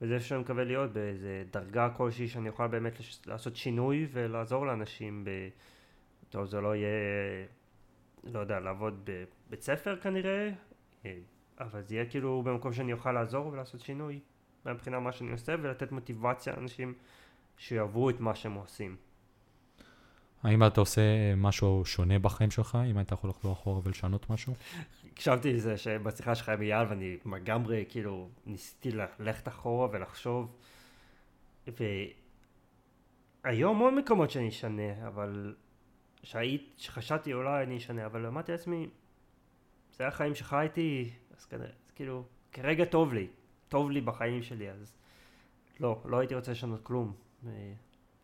S2: וזה איפה שאני מקווה להיות, באיזה דרגה כלשהי שאני אוכל באמת. לעשות שינוי ולעזור לאנשים ב... טוב, זה לא יהיה, לא יודע, לעבוד בבית ספר כנראה, אה, אבל זה יהיה כאילו במקום שאני אוכל לעזור ולעשות שינוי מבחינה מה שאני עושה ולתת מוטיבציה לאנשים שיאהבו את מה שהם עושים.
S1: האם אתה עושה משהו שונה בחיים שלך, אם היית יכול לחזור אחורה ולשנות משהו?
S2: הקשבתי לזה שבשיחה שלך עם אייל ואני לגמרי כאילו ניסיתי ללכת אחורה ולחשוב והיו המון מקומות שאני אשנה אבל שהיית, שחשבתי אולי אני אשנה אבל אמרתי לעצמי זה החיים שחייתי אז כנראה, אז כאילו כרגע טוב לי, טוב לי בחיים שלי אז לא, לא הייתי רוצה לשנות כלום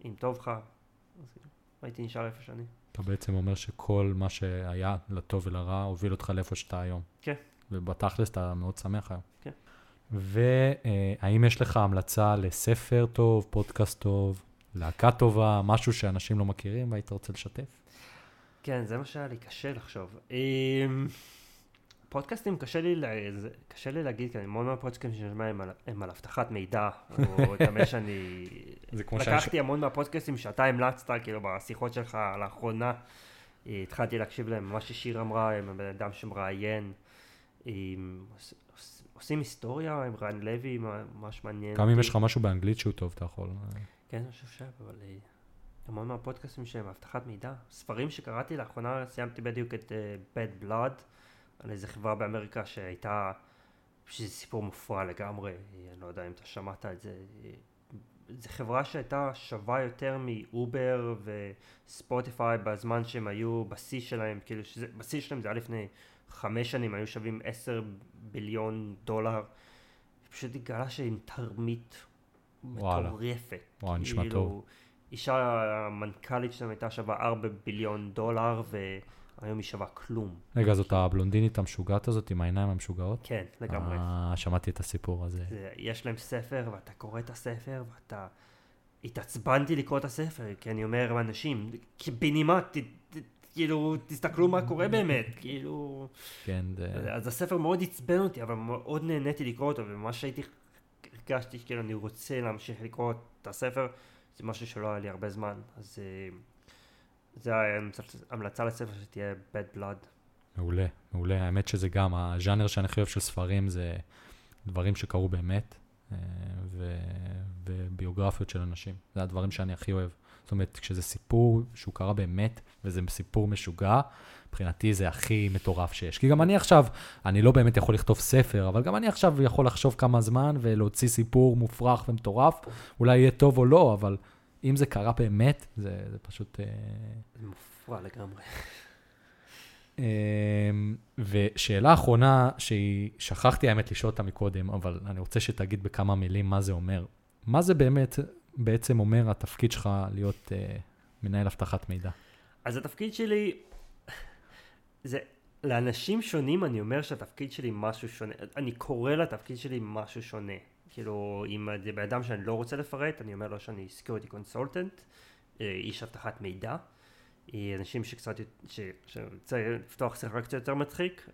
S2: אם טוב לך אז כאילו, הייתי נשאר איפה שאני
S1: אתה בעצם אומר שכל מה שהיה לטוב ולרע הוביל אותך לאיפה שאתה היום.
S2: כן.
S1: ובתכלס אתה מאוד שמח היום.
S2: כן.
S1: והאם יש לך המלצה לספר טוב, פודקאסט טוב, להקה טובה, משהו שאנשים לא מכירים והיית רוצה לשתף?
S2: כן, זה מה שהיה לי קשה לחשוב. פודקאסטים קשה לי, קשה לי להגיד, כי המון מהפודקאסטים שאני שומע הם, הם על אבטחת מידע, או תמיד שאני... לקחתי שאני... המון מהפודקאסטים שאתה המלצת, כאילו בשיחות שלך לאחרונה, אה, התחלתי להקשיב להם, מה ששיר אמרה, הם הבן אדם שמראיין, עושים היסטוריה עם רן לוי, ממש מעניין.
S1: גם אם יש לך משהו באנגלית שהוא טוב, אתה יכול.
S2: כן, אני חושב אבל אה, המון מהפודקאסטים שהם אבטחת מידע, ספרים שקראתי לאחרונה, סיימתי בדיוק את uh, Bad Blood. על איזה חברה באמריקה שהייתה, שזה סיפור מופרע לגמרי, אני לא יודע אם אתה שמעת את זה, זו חברה שהייתה שווה יותר מאובר וספוטיפיי בזמן שהם היו בשיא שלהם, כאילו שזה, בשיא שלהם זה היה לפני חמש שנים, היו שווים עשר ביליון דולר, פשוט התגלה שהם תרמית מטורפת.
S1: וואו, נשמע כאילו, טוב.
S2: אישה המנכ"לית שלהם הייתה שווה ארבע ביליון דולר, ו... היום היא שווה כלום.
S1: רגע, זאת הבלונדינית המשוגעת הזאת עם העיניים המשוגעות?
S2: כן, לגמרי.
S1: אה, שמעתי את הסיפור הזה.
S2: זה, יש להם ספר, ואתה קורא את הספר, ואתה... התעצבנתי לקרוא את הספר, כי אני אומר לאנשים, בנימה, ת, ת, כאילו, תסתכלו מה קורה באמת, כאילו...
S1: כן, זה...
S2: אז הספר מאוד עצבן אותי, אבל מאוד נהניתי לקרוא אותו, ומה שהייתי, הרגשתי כאילו אני רוצה להמשיך לקרוא את הספר, זה משהו שלא היה לי הרבה זמן, אז... זה המלצה לספר שתהיה bad blood.
S1: מעולה, מעולה. האמת שזה גם, הז'אנר שאני הכי אוהב של ספרים זה דברים שקרו באמת, אה, ו... וביוגרפיות של אנשים. זה הדברים שאני הכי אוהב. זאת אומרת, כשזה סיפור שהוא קרה באמת, וזה סיפור משוגע, מבחינתי זה הכי מטורף שיש. כי גם אני עכשיו, אני לא באמת יכול לכתוב ספר, אבל גם אני עכשיו יכול לחשוב כמה זמן ולהוציא סיפור מופרך ומטורף. אולי יהיה טוב או לא, אבל אם זה קרה באמת, זה, זה פשוט... אה,
S2: זה מופרע לגמרי.
S1: אמ, ושאלה אחרונה, שהיא, שכחתי האמת לשאול אותה מקודם, אבל אני רוצה שתגיד בכמה מילים מה זה אומר. מה זה באמת בעצם אומר התפקיד שלך להיות uh, מנהל אבטחת מידע?
S2: אז התפקיד שלי, זה, לאנשים שונים אני אומר שהתפקיד שלי משהו שונה, אני קורא לתפקיד שלי משהו שונה. כאילו, אם זה בן אדם שאני לא רוצה לפרט, אני אומר לו שאני security consultant, אה, איש אבטחת מידע. אה, אנשים שקצת, שרוצה לפתוח שיחה קצת יותר מצחיק,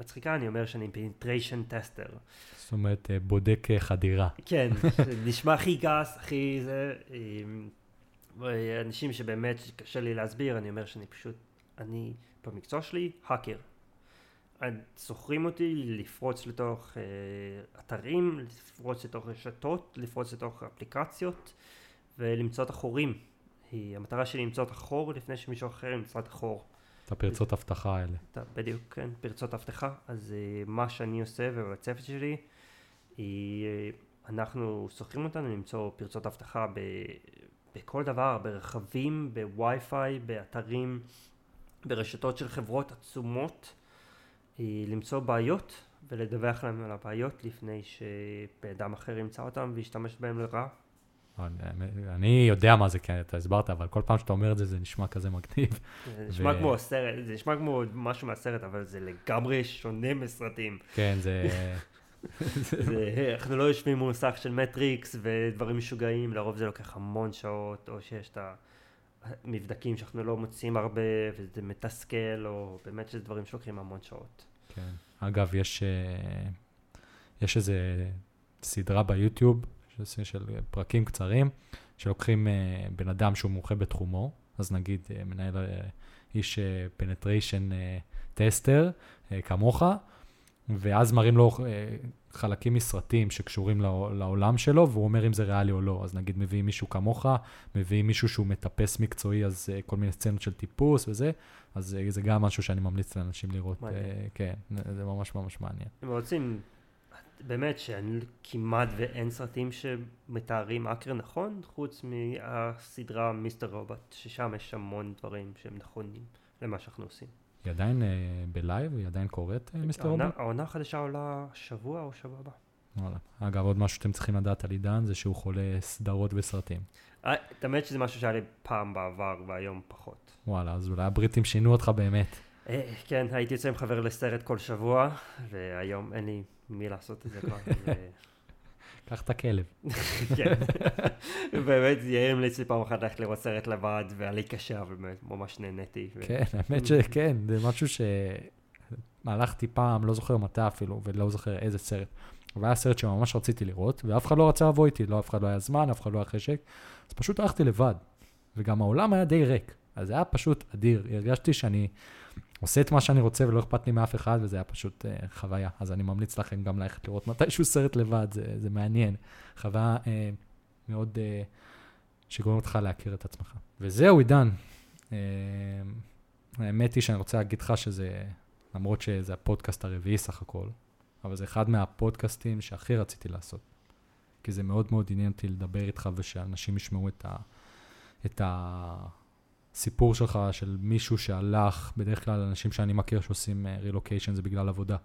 S2: מצחיקה, אני אומר שאני penetration tester.
S1: זאת אומרת, אה, בודק חדירה.
S2: כן, נשמע הכי גס, הכי זה. אנשים שבאמת קשה לי להסביר, אני אומר שאני פשוט, אני במקצוע שלי האקר. שוכרים אותי לפרוץ לתוך uh, אתרים, לפרוץ לתוך רשתות, לפרוץ לתוך אפליקציות ולמצוא את החורים. היא, המטרה שלי למצוא את החור לפני שמישהו אחר ימצא את החור.
S1: את הפרצות אבטחה האלה.
S2: בדיוק, כן, פרצות אבטחה. אז uh, מה שאני עושה ובצוות שלי, היא, uh, אנחנו שוכרים אותנו למצוא פרצות אבטחה ב, בכל דבר, ברכבים, בווי-פיי, באתרים, ברשתות של חברות עצומות. היא למצוא בעיות ולדווח להם על הבעיות לפני שבן אחר ימצא אותם וישתמש בהם לרע.
S1: אני יודע מה זה, כן, אתה הסברת, אבל כל פעם שאתה אומר את זה, זה נשמע כזה מגניב.
S2: זה נשמע ו... כמו סרט, זה נשמע כמו משהו מהסרט, אבל זה לגמרי שונה מסרטים.
S1: כן, זה...
S2: זה, אנחנו לא יושבים מול מסך של מטריקס ודברים משוגעים, לרוב זה לוקח המון שעות, או שיש את המבדקים שאנחנו לא מוצאים הרבה וזה מתסכל, או באמת שזה דברים שלוקחים המון שעות.
S1: כן. אגב, יש, אה, יש איזה סדרה ביוטיוב של, פרקים קצרים, שלוקחים אה, בן אדם שהוא מומחה בתחומו, אז נגיד אה, מנהל איש penetration טסטר, כמוך, ואז מראים לו חלקים מסרטים שקשורים לעולם שלו, והוא אומר אם זה ריאלי או לא. אז נגיד מביאים מישהו כמוך, מביאים מישהו שהוא מטפס מקצועי, אז uh, כל מיני סצנות של טיפוס וזה, אז uh, זה גם משהו שאני ממליץ לאנשים לראות. Uh, כן, זה ממש ממש מעניין.
S2: אם רוצים, באמת שכמעט ואין סרטים שמתארים אקר נכון, חוץ מהסדרה מיסטר רובוט, ששם יש המון דברים שהם נכונים למה שאנחנו עושים.
S1: היא עדיין uh, בלייב? היא עדיין קורית, מיסטר רובוט?
S2: העונה החדשה עולה שבוע או שבוע הבא.
S1: וואלה. אגב, עוד משהו שאתם צריכים לדעת על עידן, זה שהוא חולה סדרות וסרטים.
S2: אה, האמת שזה משהו שהיה לי פעם בעבר, והיום פחות.
S1: וואלה, אז אולי הבריטים שינו אותך באמת.
S2: כן, הייתי יוצא עם חבר לסרט כל שבוע, והיום אין לי מי לעשות את זה כבר.
S1: קח את הכלב.
S2: כן. באמת, יאיר המליץ לי פעם אחת ללכת לראות סרט לבד, והיה לי קשה, אבל באמת, ממש נהניתי.
S1: כן, האמת שכן, זה משהו שהלכתי פעם, לא זוכר מתי אפילו, ולא זוכר איזה סרט. אבל היה סרט שממש רציתי לראות, ואף אחד לא רצה לבוא איתי, לא, אף אחד לא היה זמן, אף אחד לא היה חשק, אז פשוט הלכתי לבד. וגם העולם היה די ריק, אז זה היה פשוט אדיר. הרגשתי שאני עושה את מה שאני רוצה ולא אכפת לי מאף אחד, וזה היה פשוט uh, חוויה. אז אני ממליץ לכם גם ללכת לראות מתישהו סרט לבד, זה, זה מעניין. חוויה uh, מאוד uh, שגורמת לך להכיר את עצמך. וזהו, עידן. Uh, האמת היא שאני רוצה להגיד לך שזה, למרות שזה הפודקאסט הרביעי סך הכל, אבל זה אחד מהפודקאסטים שהכי רציתי לעשות. כי זה מאוד מאוד עניין אותי לדבר איתך ושאנשים ישמעו את ה... את ה סיפור שלך של מישהו שהלך, בדרך כלל אנשים שאני מכיר שעושים רילוקיישן uh, זה בגלל עבודה,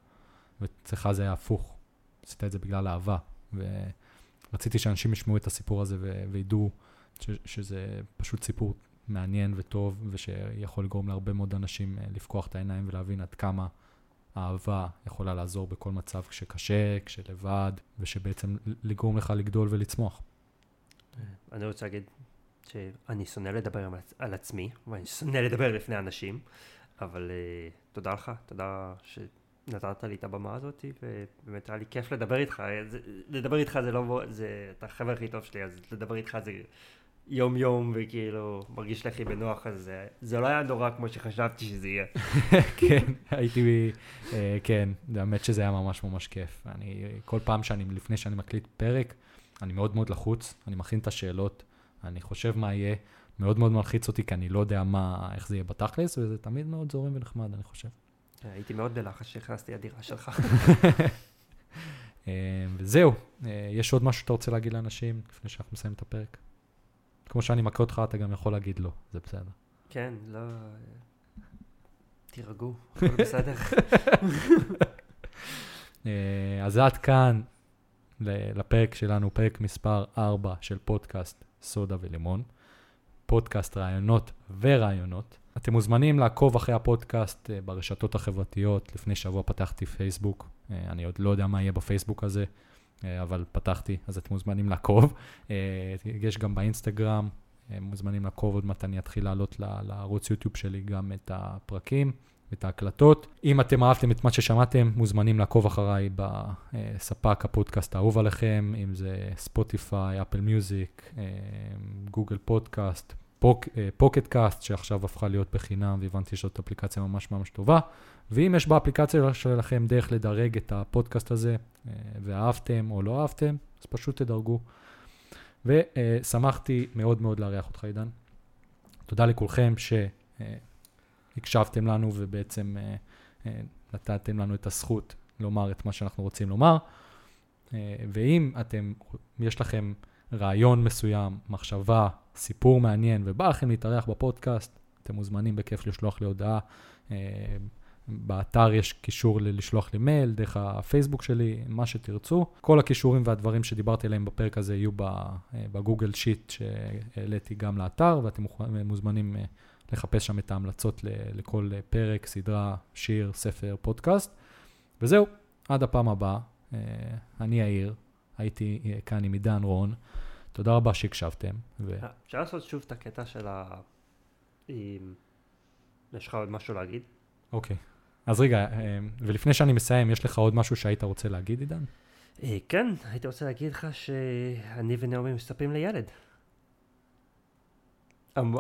S1: ואצלך זה היה הפוך, עשית את זה בגלל אהבה, ורציתי שאנשים ישמעו את הסיפור הזה ו- וידעו ש- שזה פשוט סיפור מעניין וטוב, ושיכול לגרום להרבה מאוד אנשים uh, לפקוח את העיניים ולהבין עד כמה אהבה יכולה לעזור בכל מצב כשקשה, כשלבד, ושבעצם לגרום לך לגדול ולצמוח.
S2: אני רוצה להגיד שאני שונא לדבר על עצמי, ואני שונא לדבר לפני אנשים, אבל uh, תודה לך, תודה שנתת לי את הבמה הזאת, ובאמת היה לי כיף לדבר איתך. זה, לדבר איתך זה לא, זה, אתה החבר הכי טוב שלי, אז לדבר איתך זה יום יום, וכאילו מרגיש לי הכי בנוח, אז זה, זה לא היה נורא כמו שחשבתי שזה יהיה.
S1: כן, הייתי, uh, כן, האמת שזה היה ממש ממש כיף. אני, כל פעם שאני, לפני שאני מקליט פרק, אני מאוד מאוד לחוץ, אני מכין את השאלות. אני חושב מה יהיה, מאוד מאוד מלחיץ אותי, כי אני לא יודע מה, איך זה יהיה בתכלס, וזה תמיד מאוד זורם ונחמד, אני חושב.
S2: הייתי מאוד בלחץ שהכנסתי לדירה שלך.
S1: אה, וזהו, אה, יש עוד משהו שאתה רוצה להגיד לאנשים לפני שאנחנו מסיימים את הפרק? כמו שאני מכה אותך, אתה גם יכול להגיד לא, זה בסדר.
S2: כן, לא... תירגעו, הכל בסדר.
S1: אה, אז עד כאן לפרק שלנו, פרק מספר 4 של פודקאסט סודה ולימון, פודקאסט רעיונות ורעיונות. אתם מוזמנים לעקוב אחרי הפודקאסט אה, ברשתות החברתיות. לפני שבוע פתחתי פייסבוק, אה, אני עוד לא יודע מה יהיה בפייסבוק הזה, אה, אבל פתחתי, אז אתם מוזמנים לעקוב. יש גם באינסטגרם, מוזמנים לעקוב עוד מעט אני אתחיל לעלות לערוץ יוטיוב שלי גם את הפרקים. את ההקלטות. אם אתם אהבתם את מה ששמעתם, מוזמנים לעקוב אחריי בספק הפודקאסט האהוב עליכם, אם זה ספוטיפיי, אפל מיוזיק, גוגל פודקאסט, פוקט קאסט, שעכשיו הפכה להיות בחינם, והבנתי שזאת אפליקציה ממש ממש טובה. ואם יש באפליקציה שלכם דרך לדרג את הפודקאסט הזה, אה, ואהבתם או לא אהבתם, אז פשוט תדרגו. ושמחתי מאוד מאוד לארח אותך, עידן. תודה לכולכם ש... הקשבתם לנו ובעצם אה, אה, נתתם לנו את הזכות לומר את מה שאנחנו רוצים לומר. אה, ואם אתם, יש לכם רעיון מסוים, מחשבה, סיפור מעניין, ובא לכם להתארח בפודקאסט, אתם מוזמנים בכיף לשלוח לי הודעה. באתר יש קישור לשלוח לי מייל, דרך הפייסבוק שלי, מה שתרצו. כל הכישורים והדברים שדיברתי עליהם בפרק הזה יהיו בגוגל שיט שהעליתי גם לאתר, ואתם מוזמנים לחפש שם את ההמלצות לכל פרק, סדרה, שיר, ספר, פודקאסט. וזהו, עד הפעם הבאה. אה, אני יאיר, הייתי אה, כאן עם עידן רון. תודה רבה שהקשבתם. ו...
S2: אה, אפשר לעשות שוב את הקטע של ה... יש לך עוד משהו להגיד?
S1: אוקיי. אז רגע, ולפני שאני מסיים, יש לך עוד משהו שהיית רוצה להגיד, עידן?
S2: כן, הייתי רוצה להגיד לך שאני ונעמי מסתפים לילד.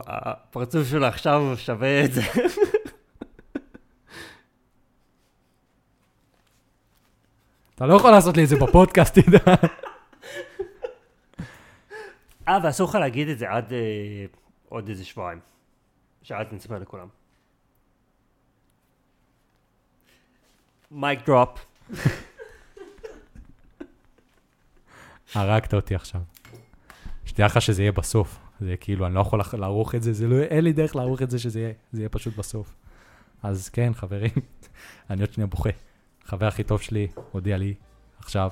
S2: הפרצוף שלו עכשיו שווה את זה.
S1: אתה לא יכול לעשות לי את זה בפודקאסט, תדע.
S2: אה, ואסור לך להגיד את זה עד אה, עוד איזה שבועיים. שאז נספר לכולם. מייק דרופ.
S1: הרגת אותי עכשיו. שתדע לך שזה יהיה בסוף. זה כאילו, אני לא יכול לערוך את זה, זה לא, אין לי דרך לערוך את זה שזה יהיה, זה יהיה פשוט בסוף. אז כן, חברים, אני עוד שנייה בוכה. החבר הכי טוב שלי הודיע לי עכשיו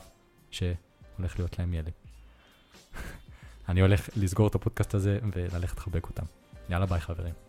S1: שהולך להיות להם ילד. אני הולך לסגור את הפודקאסט הזה וללכת לחבק אותם. יאללה ביי חברים.